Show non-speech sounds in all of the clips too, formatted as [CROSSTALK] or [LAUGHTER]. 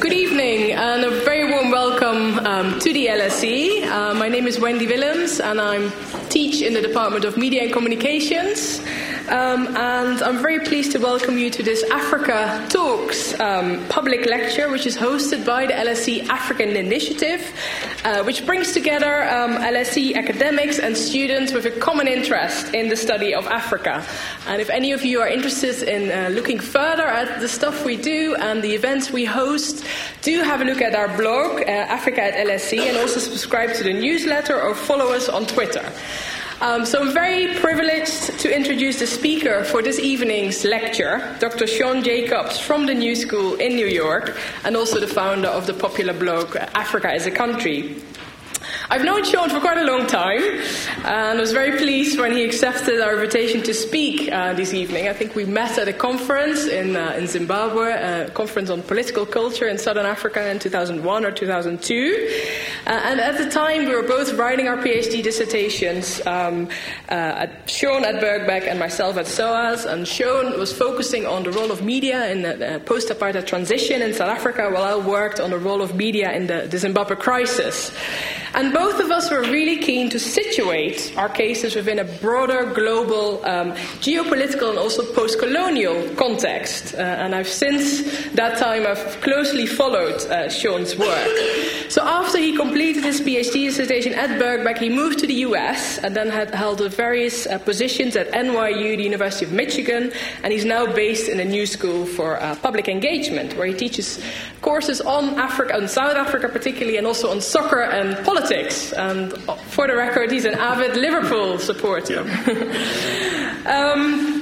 Good evening and a very warm welcome um, to the LSE. Uh, my name is Wendy Willems and I teach in the Department of Media and Communications. Um, and I'm very pleased to welcome you to this Africa Talks um, public lecture, which is hosted by the LSE African Initiative, uh, which brings together um, LSE academics and students with a common interest in the study of Africa. And if any of you are interested in uh, looking further at the stuff we do and the events we host, do have a look at our blog, uh, Africa at LSE, and also subscribe to the newsletter or follow us on Twitter. Um, so I'm very privileged to introduce the speaker for this evening's lecture, Dr. Sean Jacobs from the New School in New York, and also the founder of the popular blog Africa is a Country. I've known Sean for quite a long time and was very pleased when he accepted our invitation to speak uh, this evening. I think we met at a conference in, uh, in Zimbabwe, a conference on political culture in southern Africa in 2001 or 2002. Uh, and at the time, we were both writing our PhD dissertations, um, uh, at Sean at Birkbeck and myself at SOAS. And Sean was focusing on the role of media in the post apartheid transition in South Africa, while I worked on the role of media in the, the Zimbabwe crisis. And both of us were really keen to situate our cases within a broader global um, geopolitical and also post colonial context. Uh, and I've since that time I've closely followed uh, Sean's work. So after he completed his PhD dissertation at Birkbeck, he moved to the US and then had held various uh, positions at NYU, the University of Michigan, and he's now based in a new school for uh, public engagement, where he teaches courses on Africa, on South Africa particularly, and also on soccer and politics politics. And for the record, he's an avid Liverpool supporter. [LAUGHS] um,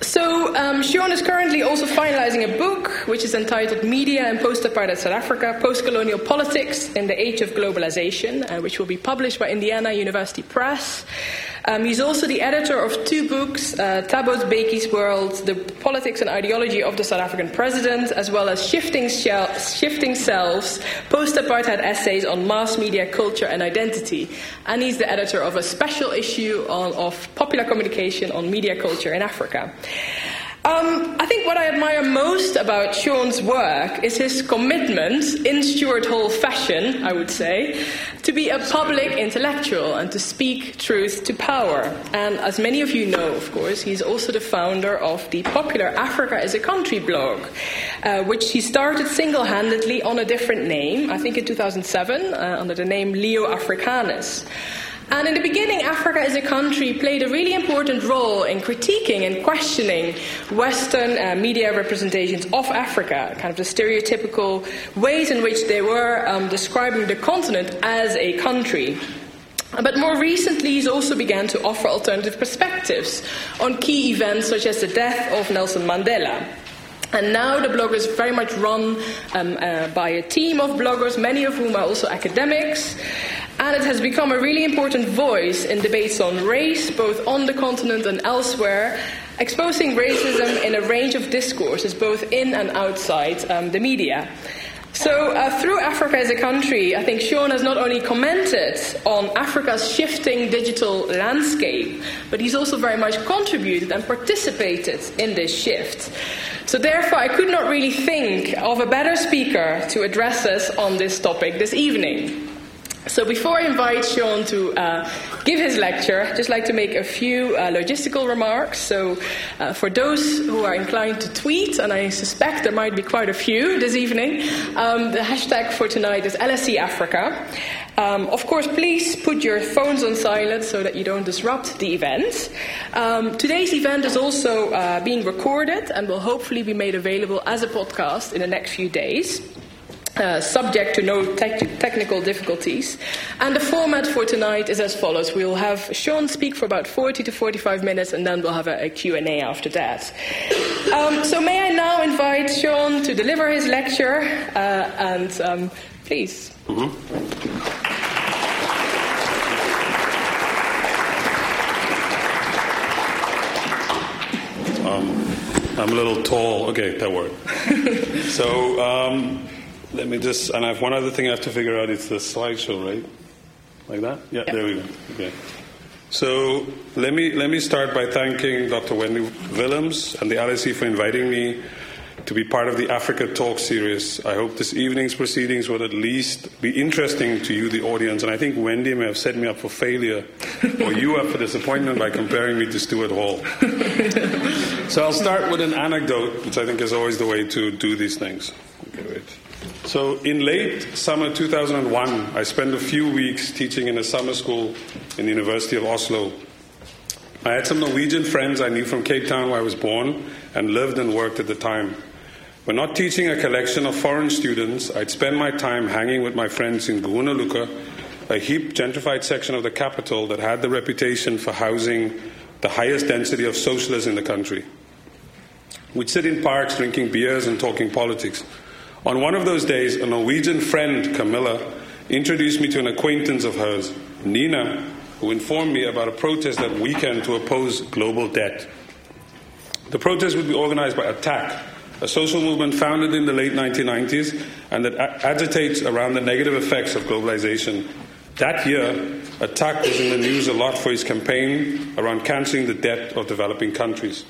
so, um, Sean is currently also finalizing a book which is entitled Media and Post Apartheid South Africa Post Colonial Politics in the Age of Globalization, uh, which will be published by Indiana University Press. Um, he's also the editor of two books uh, Thabo Mbeki's World, The Politics and Ideology of the South African President, as well as Shifting, Shell, Shifting Selves, Post Apartheid Essays on Mass Media, Culture and Identity. And he's the editor of a special issue on, of popular communication on media culture in Africa. Um, I think what I admire most about Sean's work is his commitment, in Stuart Hall fashion, I would say, to be a public intellectual and to speak truth to power. And as many of you know, of course, he's also the founder of the popular Africa is a Country blog, uh, which he started single handedly on a different name, I think in 2007, uh, under the name Leo Africanus. And in the beginning, Africa is a country played a really important role in critiquing and questioning Western uh, media representations of Africa, kind of the stereotypical ways in which they were um, describing the continent as a country. But more recently, he's also began to offer alternative perspectives on key events such as the death of Nelson Mandela. And now the blog is very much run um, uh, by a team of bloggers, many of whom are also academics. And it has become a really important voice in debates on race, both on the continent and elsewhere, exposing racism in a range of discourses, both in and outside um, the media. So, uh, through Africa is a country, I think Sean has not only commented on Africa's shifting digital landscape, but he's also very much contributed and participated in this shift. So, therefore, I could not really think of a better speaker to address us on this topic this evening. So before I invite Sean to uh, give his lecture, I'd just like to make a few uh, logistical remarks. So uh, for those who are inclined to tweet, and I suspect there might be quite a few this evening, um, the hashtag for tonight is LSE Africa. Um, of course, please put your phones on silent so that you don't disrupt the event. Um, today's event is also uh, being recorded and will hopefully be made available as a podcast in the next few days. Uh, subject to no te- technical difficulties. And the format for tonight is as follows. We'll have Sean speak for about 40 to 45 minutes, and then we'll have a, a Q&A after that. Um, so may I now invite Sean to deliver his lecture, uh, and um, please. Mm-hmm. Um, I'm a little tall. Okay, that worked. [LAUGHS] so, um, let me just, and I have one other thing I have to figure out. It's the slideshow, right? Like that? Yeah, yeah. there we go. Okay. So let me let me start by thanking Dr. Wendy Willems and the LSE for inviting me to be part of the Africa Talk series. I hope this evening's proceedings will at least be interesting to you, the audience. And I think Wendy may have set me up for failure, or you up for disappointment by comparing me to Stuart Hall. [LAUGHS] so I'll start with an anecdote, which I think is always the way to do these things. Okay, wait. So in late summer 2001, I spent a few weeks teaching in a summer school in the University of Oslo. I had some Norwegian friends I knew from Cape Town, where I was born and lived and worked at the time. When not teaching a collection of foreign students, I'd spend my time hanging with my friends in Grünerløkka, a hip, gentrified section of the capital that had the reputation for housing the highest density of socialists in the country. We'd sit in parks drinking beers and talking politics. On one of those days, a Norwegian friend, Camilla, introduced me to an acquaintance of hers, Nina, who informed me about a protest that weekend to oppose global debt. The protest would be organized by ATTAC, a social movement founded in the late 1990s and that agitates around the negative effects of globalization. That year, ATTAC was in the news a lot for his campaign around cancelling the debt of developing countries.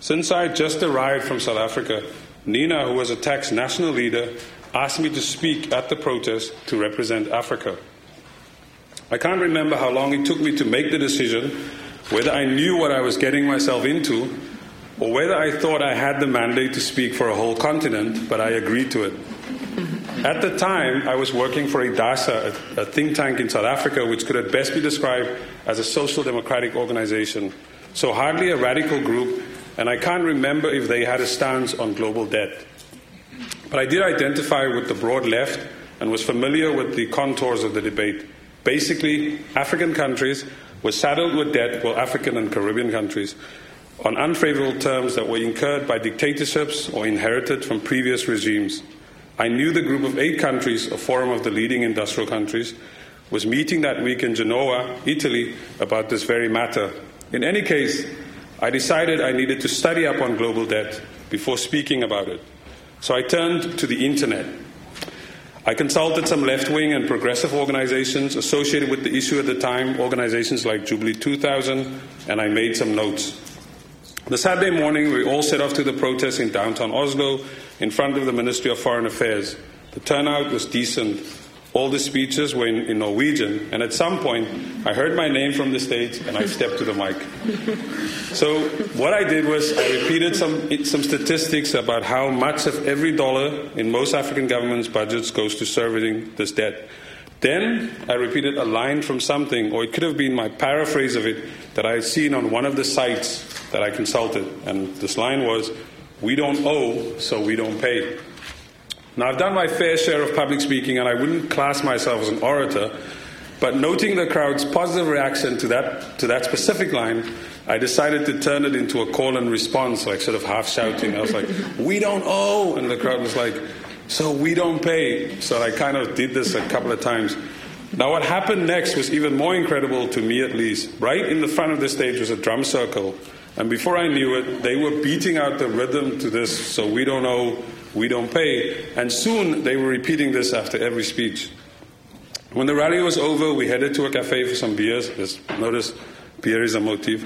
Since I had just arrived from South Africa, Nina, who was ATTAC's national leader, asked me to speak at the protest to represent Africa. I can't remember how long it took me to make the decision, whether I knew what I was getting myself into, or whether I thought I had the mandate to speak for a whole continent, but I agreed to it. At the time, I was working for IDASA, a, a think tank in South Africa, which could at best be described as a social democratic organization. So, hardly a radical group, and I can't remember if they had a stance on global debt. But I did identify with the broad left and was familiar with the contours of the debate. Basically, African countries were saddled with debt, while African and Caribbean countries on unfavorable terms that were incurred by dictatorships or inherited from previous regimes. I knew the group of eight countries, a forum of the leading industrial countries, was meeting that week in Genoa, Italy, about this very matter. In any case, I decided I needed to study up on global debt before speaking about it. So I turned to the internet. I consulted some left wing and progressive organizations associated with the issue at the time, organizations like Jubilee 2000, and I made some notes. The Saturday morning, we all set off to the protest in downtown Oslo in front of the Ministry of Foreign Affairs. The turnout was decent. All the speeches were in, in, Norwegian, and at some point, I heard my name from the stage and I stepped to the mic. So, what I did was I repeated some, some statistics about how much of every dollar in most African governments' budgets goes to servicing this debt. Then I repeated a line from something, or it could have been my paraphrase of it, that I had seen on one of the sites that I consulted. And this line was, We don't owe, so we don't pay. Now, I've done my fair share of public speaking, and I wouldn't class myself as an orator, but noting the crowd's positive reaction to that, to that specific line, I decided to turn it into a call and response, like sort of half shouting. I was like, [LAUGHS] We don't owe! And the crowd was like, So we don't pay. So I kind of did this a couple of times. Now, what happened next was even more incredible to me, at least. Right in the front of the stage was a drum circle. And before I knew it, they were beating out the rhythm to this, so we don't owe, we don't pay. And soon they were repeating this after every speech. When the rally was over, we headed to a cafe for some beers. Just notice, beer is a motif.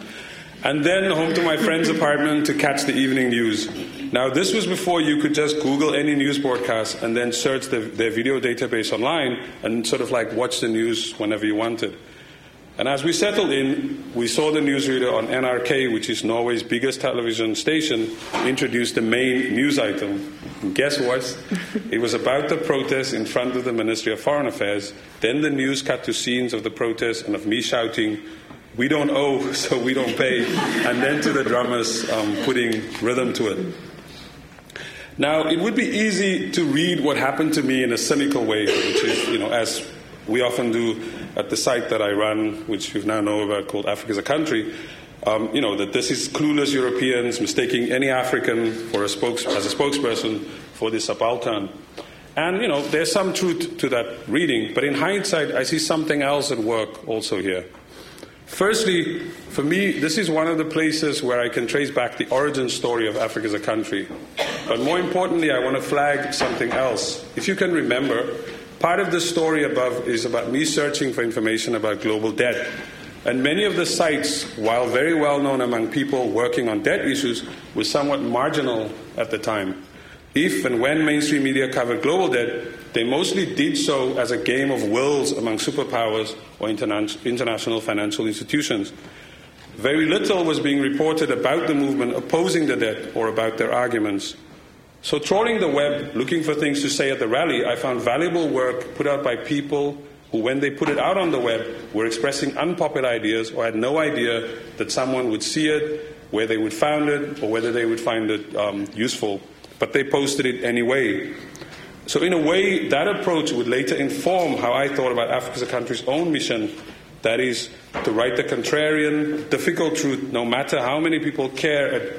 And then home to my friend's apartment to catch the evening news. Now, this was before you could just Google any news broadcast and then search the, their video database online and sort of like watch the news whenever you wanted. And as we settled in, we saw the newsreader on NRK, which is Norway's biggest television station, introduce the main news item. And guess what? it was about the protest in front of the Ministry of Foreign Affairs. Then the news cut to scenes of the protest and of me shouting, We don't owe, [LAUGHS] so we don't pay. and then to the drummers um, putting rhythm to it. Now, it would be easy to read what happened to me in a cynical way, which is, you know, as we often do at the site that I run, which you now know about called Africa is a Country, um, you know, that this is clueless Europeans mistaking any African for a spokes- as a spokesperson for the subaltern. And, you know, there's some truth to that reading, but in hindsight, I see something else at work also here. Firstly, for me, this is one of the places where I can trace back the origin story of Africa is a country. But more importantly, I want to flag something else. If you can remember, part of the story above is about me searching for information about global debt. And many of the sites, while very well known among people working on debt issues, were somewhat marginal at the time. If and when mainstream media covered global debt, they mostly did so as a game of wills among superpowers or interna- international financial institutions. Very little was being reported about the movement opposing the debt or about their arguments. So, trawling the web, looking for things to say at the rally, I found valuable work put out by people who, when they put it out on the web, were expressing unpopular ideas or had no idea that someone would see it, where they would find it, or whether they would find it um, useful. But they posted it anyway. So, in a way, that approach would later inform how I thought about Africa is a country's own mission that is, to write the contrarian, difficult truth, no matter how many people care at,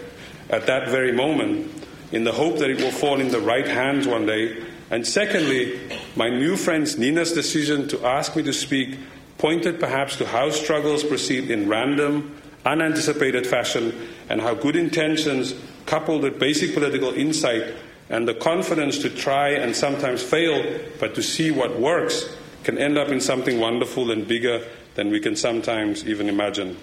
at that very moment, in the hope that it will fall in the right hands one day. And secondly, my new friend Nina's decision to ask me to speak pointed perhaps to how struggles proceed in random, unanticipated fashion, and how good intentions, coupled with basic political insight and the confidence to try and sometimes fail, but to see what works, can end up in something wonderful and bigger than we can sometimes even imagine.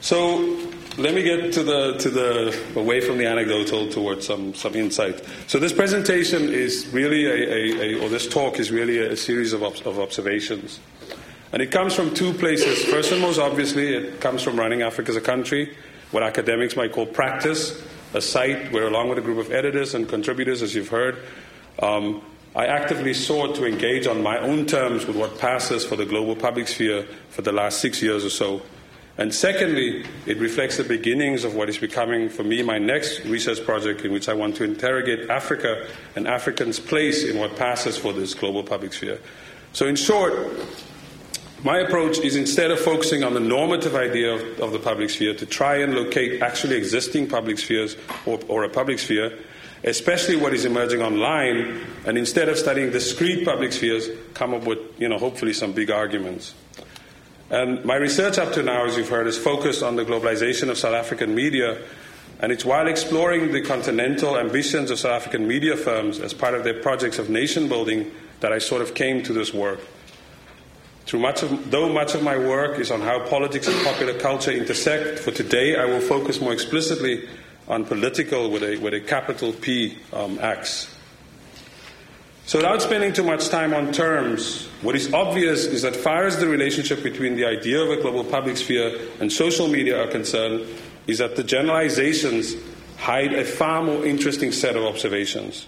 So let me get to the to the away from the anecdotal towards some some insight. So this presentation is really a, a, a or this talk is really a, series of of observations, and it comes from two places. First and most obviously, it comes from running Africa is a country, what academics might call practice, a site where, along with a group of editors and contributors, as you've heard. Um, I actively sought to engage on my own terms with what passes for the global public sphere for the last six years or so. And secondly, it reflects the beginnings of what is becoming, for me, my next research project in which I want to interrogate Africa and Africans' place in what passes for this global public sphere. So, in short, my approach is instead of focusing on the normative idea of, of the public sphere, to try and locate actually existing public spheres or, or a public sphere especially what is emerging online, and instead of studying discrete public spheres, come up with, you know, hopefully some big arguments. And my research up to now, as you've heard, is focused on the globalization of South African media, and it's while exploring the continental ambitions of South African media firms as part of their projects of nation building that I sort of came to this work. Through much of, though much of my work is on how politics and popular culture intersect, for today I will focus more explicitly on political with a, with a capital P um, X. So, without spending too much time on terms, what is obvious is that, far as the relationship between the idea of a global public sphere and social media are concerned, is that the generalizations hide a far more interesting set of observations.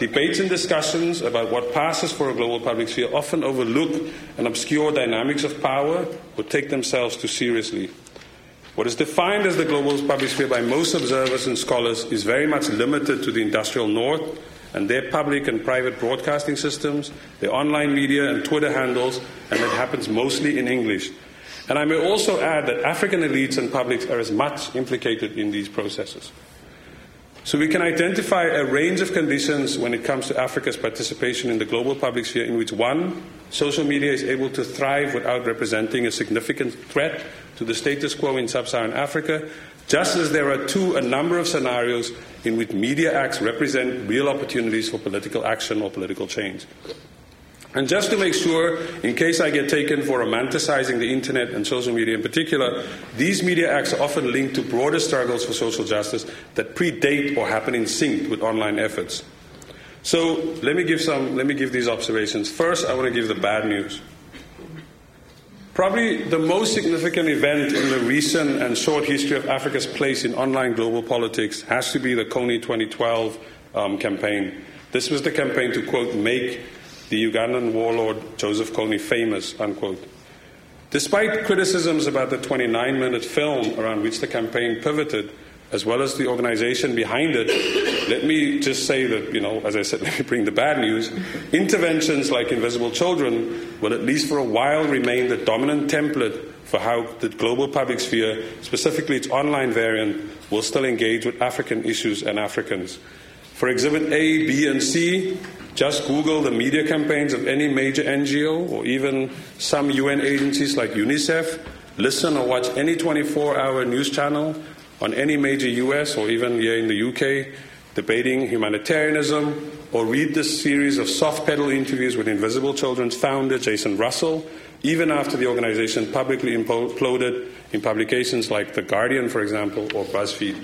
Debates and discussions about what passes for a global public sphere often overlook and obscure dynamics of power or take themselves too seriously. What is defined as the global public sphere by most observers and scholars is very much limited to the industrial north and their public and private broadcasting systems, their online media and Twitter handles, and it happens mostly in English. And I may also add that African elites and publics are as much implicated in these processes. So we can identify a range of conditions when it comes to Africa's participation in the global public sphere in which one, social media is able to thrive without representing a significant threat to the status quo in sub Saharan Africa, just as there are, two, a number of scenarios in which media acts represent real opportunities for political action or political change. And just to make sure, in case I get taken for romanticizing the internet and social media in particular, these media acts are often linked to broader struggles for social justice that predate or happen in sync with online efforts. So let me give some let me give these observations. First, I want to give the bad news. Probably the most significant event in the recent and short history of Africa's place in online global politics has to be the Kony 2012 um, campaign. This was the campaign to, quote, make the Ugandan warlord Joseph Kony famous, unquote. Despite criticisms about the 29 minute film around which the campaign pivoted, as well as the organization behind it, let me just say that, you know, as I said, [LAUGHS] let me bring the bad news. Interventions like Invisible Children will, at least for a while, remain the dominant template for how the global public sphere, specifically its online variant, will still engage with African issues and Africans. For Exhibit A, B, and C, just Google the media campaigns of any major NGO or even some UN agencies like UNICEF. Listen or watch any 24 hour news channel on any major US or even here in the UK debating humanitarianism, or read this series of soft pedal interviews with Invisible Children's founder Jason Russell, even after the organization publicly imploded in publications like The Guardian, for example, or BuzzFeed.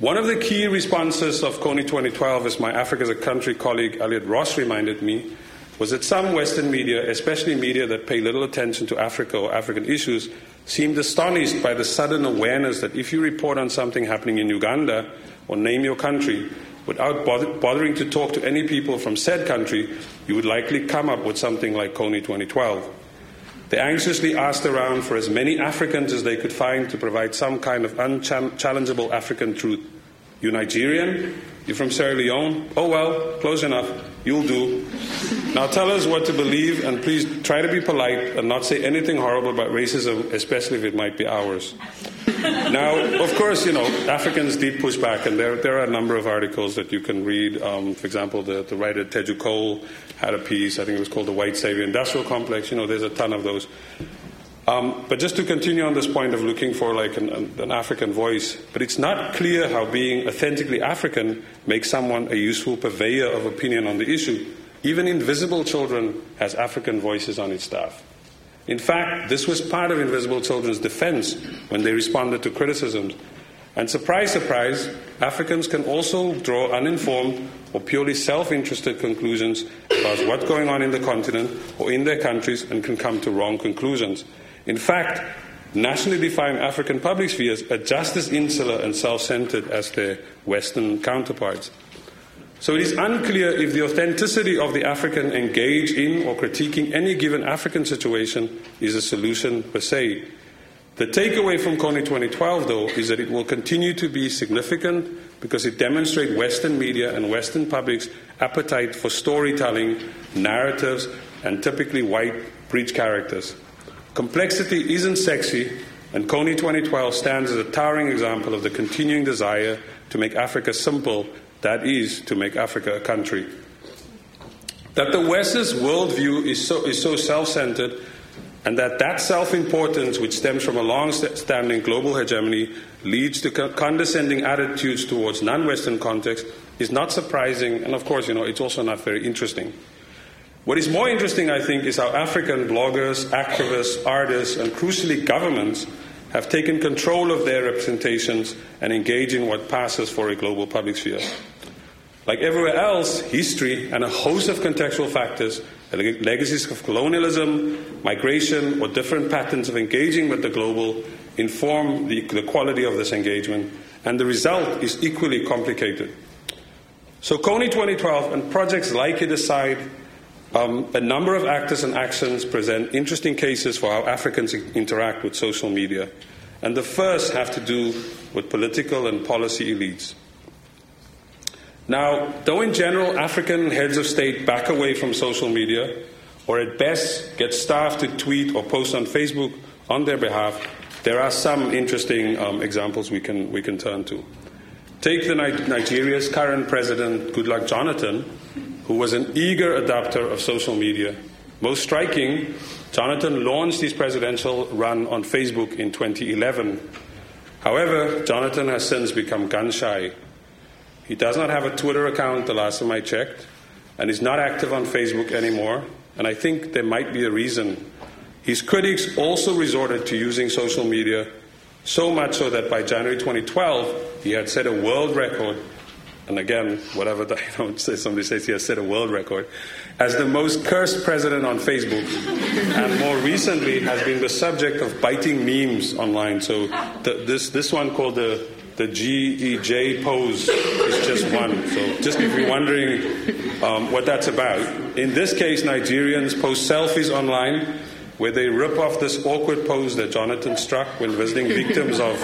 One of the key responses of Kony 2012, as my Africa is a Country colleague Elliot Ross reminded me, was that some Western media, especially media that pay little attention to Africa or African issues, seemed astonished by the sudden awareness that if you report on something happening in Uganda or name your country, without bothering to talk to any people from said country, you would likely come up with something like Kony 2012. They anxiously asked around for as many Africans as they could find to provide some kind of unchallengeable African truth. You Nigerian? You from Sierra Leone? Oh well, close enough. You'll do. Now tell us what to believe and please try to be polite and not say anything horrible about racism, especially if it might be ours. now, of course, you know, Africans did push back, and there, there are a number of articles that you can read. Um, for example, the, the writer Teju Cole had a piece, I think it was called The White Savior Industrial Complex. You know, there's a ton of those. Um, but just to continue on this point of looking for like an, an, African voice, but it's not clear how being authentically African makes someone a useful purveyor of opinion on the issue. Even Invisible Children has African voices on its staff. In fact, this was part of Invisible Children's defense when they responded to criticisms. And surprise, surprise, Africans can also draw uninformed or purely self interested conclusions about what's going on in the continent or in their countries and can come to wrong conclusions. In fact, nationally defined African public spheres are just as insular and self centered as their Western counterparts. So it is unclear if the authenticity of the African engaged in or critiquing any given African situation is a solution per se. The takeaway from Kony 2012, though, is that it will continue to be significant because it demonstrates Western media and Western public's appetite for storytelling, narratives, and typically white breach characters. Complexity isn't sexy, and Kony 2012 stands as a towering example of the continuing desire to make Africa simple that is, to make Africa a country. That the West's worldview is so, is so self centered, and that that self importance, which stems from a long standing global hegemony, leads to condescending attitudes towards non Western contexts, is not surprising, and of course, you know, it's also not very interesting. What is more interesting, I think, is how African bloggers, activists, artists, and crucially governments have taken control of their representations and engage in what passes for a global public sphere. Like everywhere else, history and a host of contextual factors, legacies of colonialism, migration, or different patterns of engaging with the global inform the, the quality of this engagement, and the result is equally complicated. So, Kony 2012 and projects like it aside um, a number of actors and actions present interesting cases for how Africans interact with social media. And the first have to do with political and policy elites. Now, though in general African heads of state back away from social media, or at best get staff to tweet or post on Facebook on their behalf, there are some interesting um, examples we can, we can turn to. Take the Nigeria's current president, Goodluck Jonathan, who was an eager adopter of social media. Most striking, Jonathan launched his presidential run on Facebook in 2011. However, Jonathan has since become gun shy. He does not have a Twitter account the last time I checked, and is not active on Facebook anymore, and I think there might be a reason. His critics also resorted to using social media so much so that by January 2012, he had set a world record and again, whatever the, [LAUGHS] you know, somebody says he has set a world record, as the most cursed president on Facebook, and more recently has been the subject of biting memes online. So the, this this one called the the GEJ pose is just one. So just if you're wondering um, what that's about, in this case, Nigerians post selfies online where they rip off this awkward pose that Jonathan struck when visiting victims of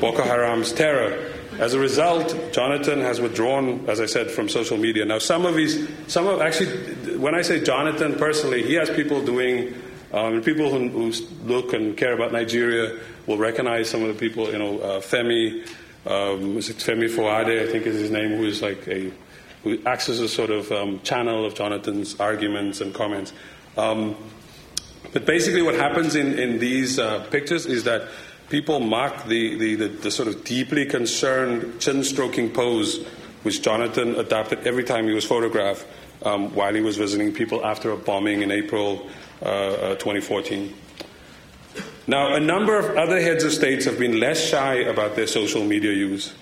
Boko Haram's terror. As a result, Jonathan has withdrawn, as I said, from social media. Now, some of these, some of actually, when I say Jonathan personally, he has people doing, um, people who, who, look and care about Nigeria will recognize some of the people, you know, uh, Femi, um, it Femi Fuade, I think is his name, who is like a, who acts as a sort of um, channel of Jonathan's arguments and comments. Um, but basically, what happens in, in these uh, pictures is that people mock the, the, the, the sort of deeply concerned chin stroking pose which Jonathan adopted every time he was photographed. um, while he was visiting people after a bombing in April uh, uh, 2014. Now, a number of other heads of states have been less shy about their social media use.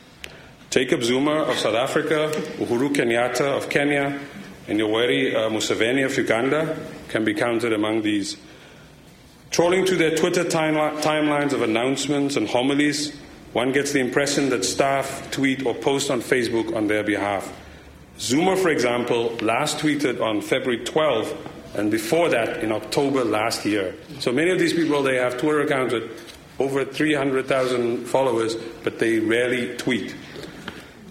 Jacob Zuma of South Africa, Uhuru Kenyatta of Kenya, and Yoweri uh, Museveni of Uganda can be counted among these. Trolling through their Twitter timelines of announcements and homilies, one gets the impression that staff tweet or post on Facebook on their behalf. Zuma, for example, last tweeted on February 12 and before that in October last year. So many of these people, they have Twitter accounts with over 300,000 followers, but they rarely tweet.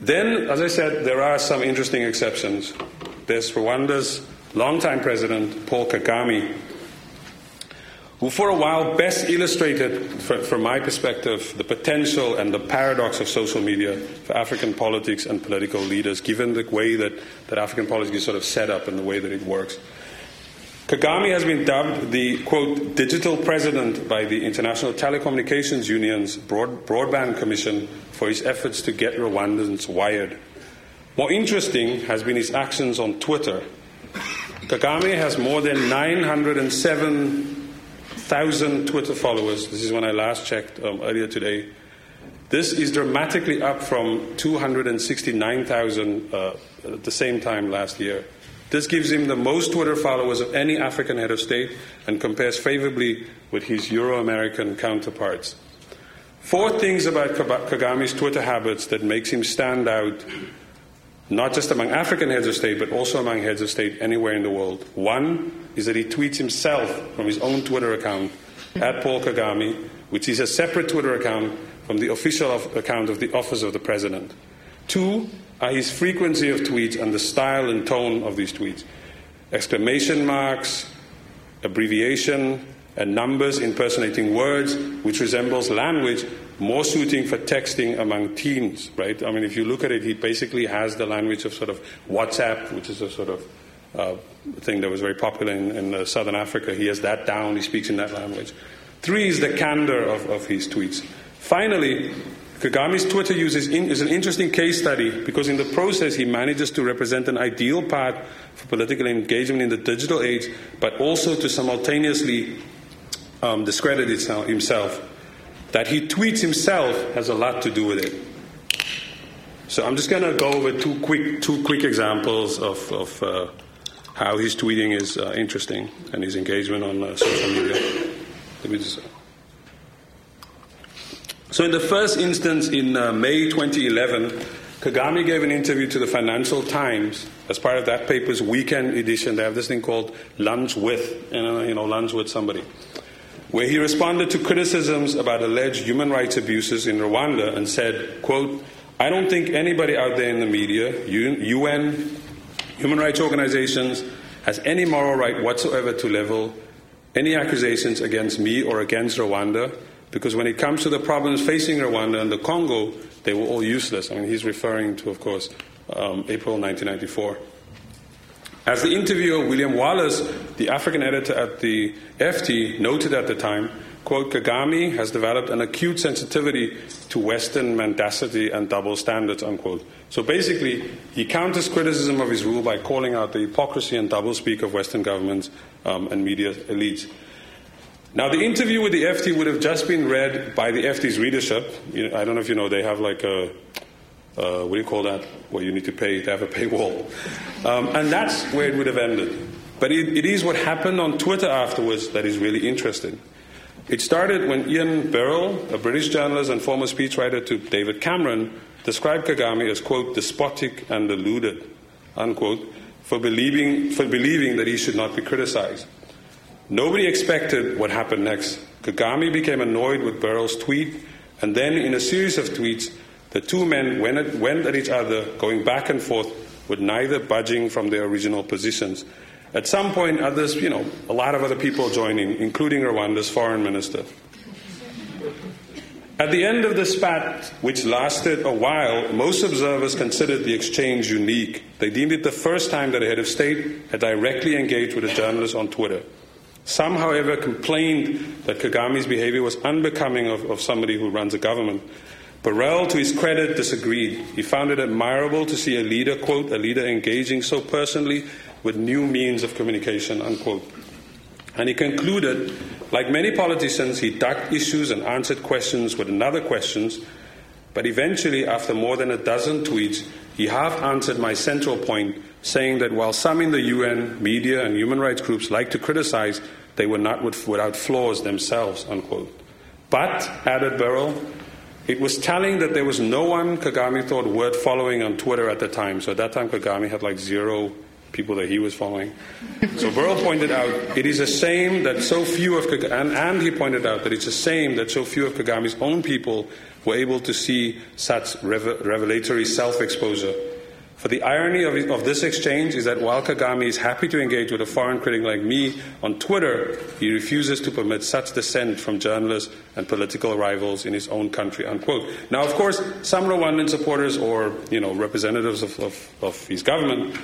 Then, as I said, there are some interesting exceptions. There's Rwanda's longtime president, Paul Kagame, who for a while best illustrated, from my perspective, the potential and the paradox of social media for African politics and political leaders, given the way that, that African politics is sort of set up and the way that it works. Kagame has been dubbed the, quote, digital president by the International Telecommunications Union's Broad, Broadband Commission for his efforts to get Rwandans wired. More interesting has been his actions on Twitter. Kagame has more than 907,000 Twitter followers. This is when I last checked um, earlier today. This is dramatically up from 269,000 uh, at the same time last year. This gives him the most Twitter followers of any African head of state and compares favorably with his Euro American counterparts. Four things about Kagame's Twitter habits that makes him stand out, not just among African heads of state, but also among heads of state anywhere in the world. One is that he tweets himself from his own Twitter account, at Paul Kagame, which is a separate Twitter account from the official account of the Office of the President. Two are his frequency of tweets and the style and tone of these tweets. Exclamation marks, abbreviation, and numbers impersonating words, which resembles language more suiting for texting among teens, right? I mean, if you look at it, he basically has the language of sort of WhatsApp, which is a sort of uh, thing that was very popular in, in uh, Southern Africa. He has that down, he speaks in that language. Three is the candor of, of his tweets. Finally, Kagame's Twitter use is, in, is, an interesting case study because in the process he manages to represent an ideal path for political engagement in the digital age, but also to simultaneously um, discredit himself. That he tweets himself has a lot to do with it. So I'm just going to go over two quick, two quick examples of, of uh, how his tweeting is uh, interesting and his engagement on uh, social media. Just. So, in the first instance, in uh, May 2011, Kagame gave an interview to the Financial Times as part of that paper's weekend edition. They have this thing called Lunch with, you know lunch with somebody, where he responded to criticisms about alleged human rights abuses in Rwanda and said, quote, I don't think anybody out there in the media, UN, human rights organizations, has any moral right whatsoever to level any accusations against me or against Rwanda because when it comes to the problems facing Rwanda and the Congo, they were all useless. I mean, he's referring to, of course, um, April 1994. As the interviewer William Wallace, the African editor at the FT, noted at the time, quote, Kagame has developed an acute sensitivity to Western mendacity and double standards, unquote. So basically, he counters criticism of his rule by calling out the hypocrisy and doublespeak of Western governments um, and media elites. Now, the interview with the FT would have just been read by the FT's readership. You know, I don't know if you know, they have like a, uh, what do you call that? Where you need to pay, to have a paywall. Um, and that's where it would have ended. But it, it is what happened on Twitter afterwards that is really interesting. It started when Ian Birrell, a British journalist and former speechwriter to David Cameron, described Kagame as, quote, despotic and deluded, unquote, for believing, for believing that he should not be criticized. Nobody expected what happened next. Kagame became annoyed with Birrell's tweet, and then in a series of tweets, the two men went at, went at each other, going back and forth, with neither budging from their original positions. At some point, others, you know, a lot of other people joining, including Rwanda's foreign minister. At the end of the spat, which lasted a while, most observers considered the exchange unique. They deemed it the first time that a head of state had directly engaged with a journalist on Twitter. Some, however, complained that Kagame's behavior was unbecoming of, of somebody who runs a government. Birrell, to his credit, disagreed. He found it admirable to see a leader, quote, a leader engaging so personally with new means of communication, unquote. And he concluded, like many politicians, he ducked issues and answered questions with another questions, but eventually, after more than a dozen tweets, he half answered my central point, saying that while some in the UN, media, and human rights groups like to criticize, they were not without flaws themselves, unquote. But, added Birrell, it was telling that there was no one Kagame thought worth following on Twitter at the time. So at that time, Kagame had like zero people that he was following. so Birrell pointed out it is a shame that so few of Kagame, and, and he pointed out that it's a shame that so few of Kagame's own people were able to see such revelatory self exposure. For the irony of, of, this exchange is that while Kagame is happy to engage with a foreign critic like me on Twitter, he refuses to permit such dissent from journalists and political rivals in his own country. Unquote. Now, of course, some Rwandan supporters or you know representatives of, of, of his government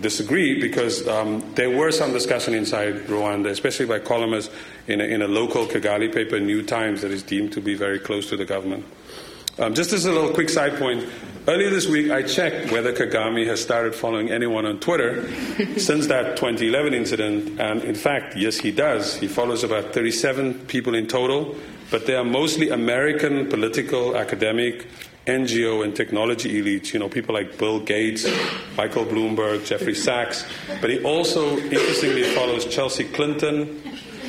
disagree because um, there were some discussion inside Rwanda, especially by columnists in a, in a local Kigali paper, New Times, that is deemed to be very close to the government. Um, just as a little quick side point, earlier this week I checked whether Kagame has started following anyone on Twitter [LAUGHS] since that 2011 incident, and in fact, yes, he does. He follows about 37 people in total, but they are mostly American political, academic, NGO, and technology elites. You know, people like Bill Gates, Michael Bloomberg, Jeffrey Sachs. But he also, interestingly, follows Chelsea Clinton,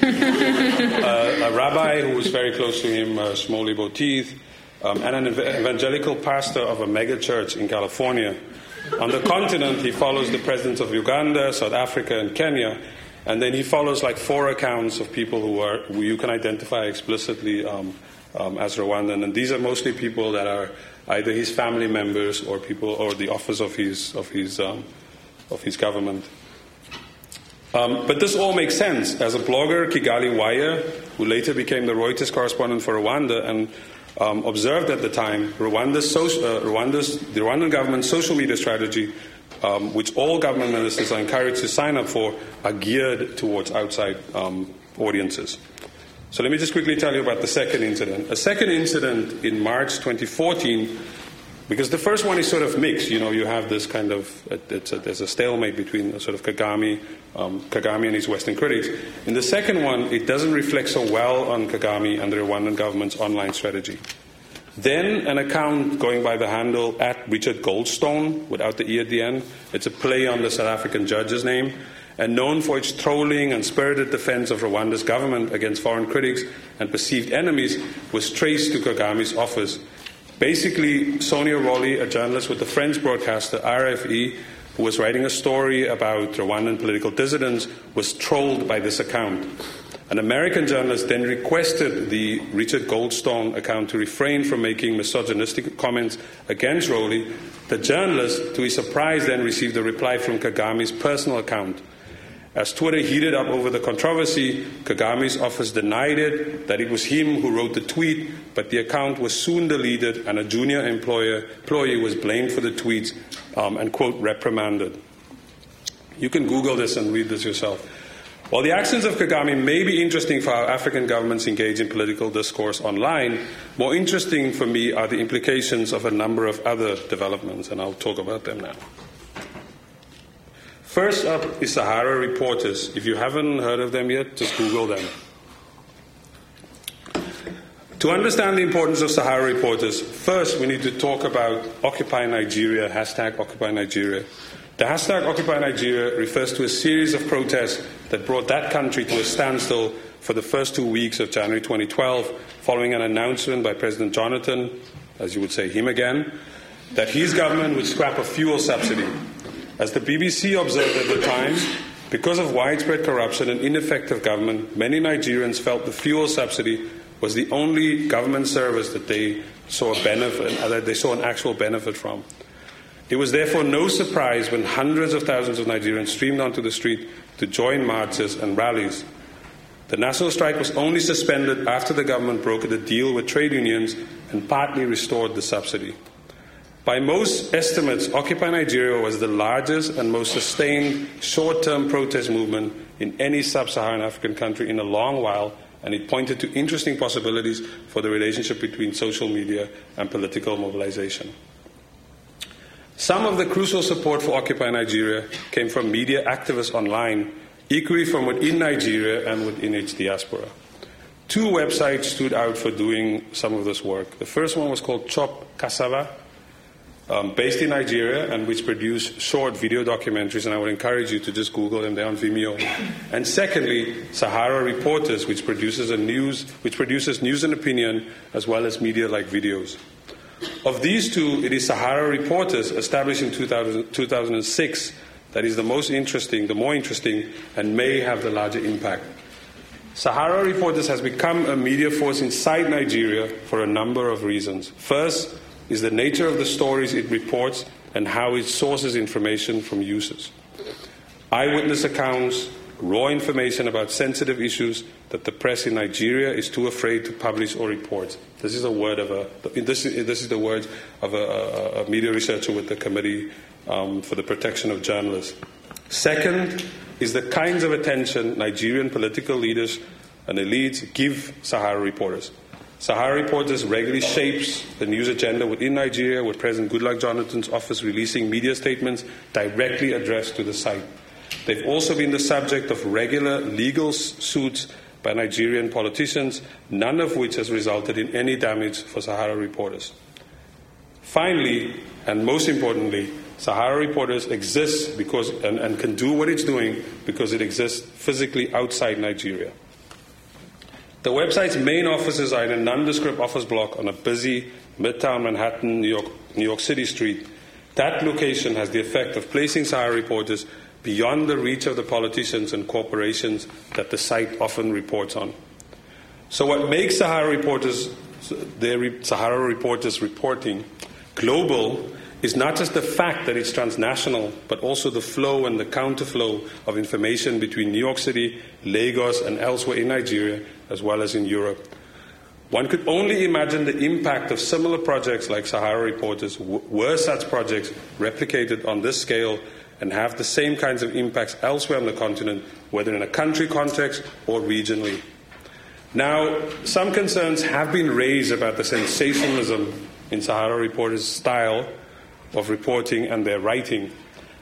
uh, a rabbi who was very close to him, uh, Boteach um, and an evangelical pastor of a megachurch in California. On the continent, he follows the presidents of Uganda, South Africa, and Kenya. And then he follows like four accounts of people who, are, who you can identify explicitly um, um, as Rwandan. And these are mostly people that are either his family members or people or the office of his, of his, um, of his government. Um, but this all makes sense. As a blogger, Kigali Wire, who later became the Reuters correspondent for Rwanda and um, observed at the time Rwanda's, uh, Rwanda's, the Rwandan government's social media strategy, um, which all government ministers are encouraged to sign up for, are geared towards outside um, audiences. So let me just quickly tell you about the second incident. A second incident in March 2014 because the first one is sort of mixed. You know, you have this kind of a, there's a stalemate between sort of Kagame, um, Kagame and his Western critics. In the second one, it doesn't reflect so well on Kagame and the Rwandan government's online strategy. Then an account going by the handle at Richard Goldstone without the e at the end. It's a play on the South African judge's name. And known for its trolling and spirited defense of Rwanda's government against foreign critics and perceived enemies, was traced to Kagame's office Basically, Sonia Rolley, a journalist with the French broadcaster RFI, who was writing a story about Rwandan political dissidents, was trolled by this account. An American journalist then requested the Richard Goldstone account to refrain from making misogynistic comments against Rolley. The journalist, to his surprise, then received a reply from Kagame's personal account. As Twitter heated up over the controversy, Kagame's office denied it, that it was him who wrote the tweet, but the account was soon deleted and a junior employer, employee was blamed for the tweets um, and, quote, reprimanded. You can Google this and read this yourself. While the actions of Kagame may be interesting for how African governments engage in political discourse online, more interesting for me are the implications of a number of other developments, and I'll talk about them now. First up is Sahara Reporters. If you haven't heard of them yet, just Google them. To understand the importance of Sahara Reporters, first we need to talk about Occupy Nigeria, hashtag Occupy Nigeria. The hashtag Occupy Nigeria refers to a series of protests that brought that country to a standstill for the first two weeks of January 2012, following an announcement by President Jonathan, as you would say, him again, that his government would scrap a fuel subsidy as the BBC observed at the time, because of widespread corruption and ineffective government, many Nigerians felt the fuel subsidy was the only government service that they saw a benefit, uh, that they saw an actual benefit from. It was therefore no surprise when hundreds of thousands of Nigerians streamed onto the street to join marches and rallies. The national strike was only suspended after the government brokered a deal with trade unions and partly restored the subsidy. By most estimates, Occupy Nigeria was the largest and most sustained short term protest movement in any sub Saharan African country in a long while, and it pointed to interesting possibilities for the relationship between social media and political mobilization. Some of the crucial support for Occupy Nigeria came from media activists online, equally from within Nigeria and within its diaspora. Two websites stood out for doing some of this work. The first one was called Chop Cassava, um, based in Nigeria and which produce short video documentaries, and I would encourage you to just Google them. They're on Vimeo. And secondly, Sahara Reporters, which produces a news, which produces news and opinion as well as media-like videos. Of these two, it is Sahara Reporters, established in 2000, 2006, that is the most interesting, the more interesting, and may have the larger impact. Sahara Reporters has become a media force inside Nigeria for a number of reasons. First, is the nature of the stories it reports and how it sources information from users. Eyewitness accounts, raw information about sensitive issues that the press in Nigeria is too afraid to publish or report. This is a word of a this is, this is the word of a, a media researcher with the Committee um, for the Protection of Journalists. Second is the kinds of attention Nigerian political leaders and elites give Sahara reporters. Sahara Reporters regularly shapes the news agenda within Nigeria, with President Goodluck Jonathan's office releasing media statements directly addressed to the site. They've also been the subject of regular legal suits by Nigerian politicians, none of which has resulted in any damage for Sahara Reporters. Finally, and most importantly, Sahara Reporters exists because and, and can do what it's doing because it exists physically outside Nigeria. The website's main offices are in a nondescript office block on a busy midtown Manhattan, New York, New York City street. That location has the effect of placing Sahara reporters beyond the reach of the politicians and corporations that the site often reports on. So, what makes Sahara reporters, their Sahara reporters reporting global is not just the fact that it's transnational, but also the flow and the counterflow of information between New York City, Lagos, and elsewhere in Nigeria, as well as in Europe. One could only imagine the impact of similar projects like Sahara Reporters were such projects replicated on this scale and have the same kinds of impacts elsewhere on the continent, whether in a country context or regionally. Now, some concerns have been raised about the sensationalism in Sahara Reporters' style of reporting and their writing.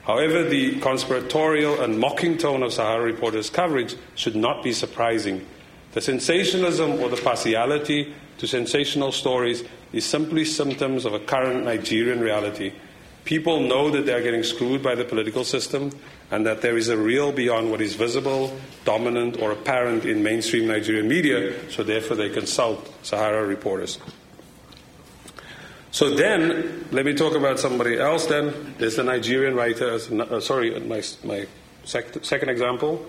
However, the conspiratorial and mocking tone of Sahara Reporters' coverage should not be surprising. The sensationalism or the partiality to sensational stories is simply symptoms of a current Nigerian reality. People know that they are getting screwed by the political system and that there is a real beyond what is visible, dominant, or apparent in mainstream Nigerian media, so therefore they consult Sahara reporters. So then, let me talk about somebody else then. There's a Nigerian writer, uh, sorry, my, my sec- second example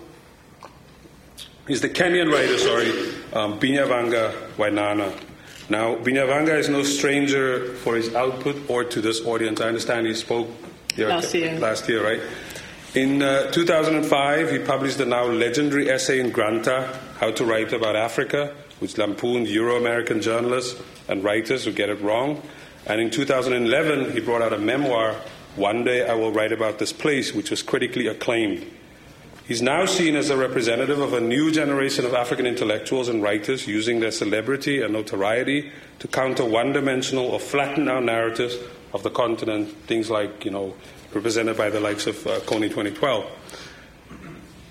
is the Kenyan writer, sorry, um, Binyavanga Wainaina. Now, Binyavanga is no stranger for his output or to this audience. I understand he spoke here, last year. Last year, right? In uh, 2005, he published the now legendary essay in Granta, How to Write About Africa, which lampooned Euro American journalists and writers who get it wrong. And in 2011, he brought out a memoir, One Day I Will Write About This Place, which was critically acclaimed. He's now seen as a representative of a new generation of African intellectuals and writers using their celebrity and notoriety to counter one dimensional or flatten our narratives of the continent, things like, you know, represented by the likes of uh, Kony 2012.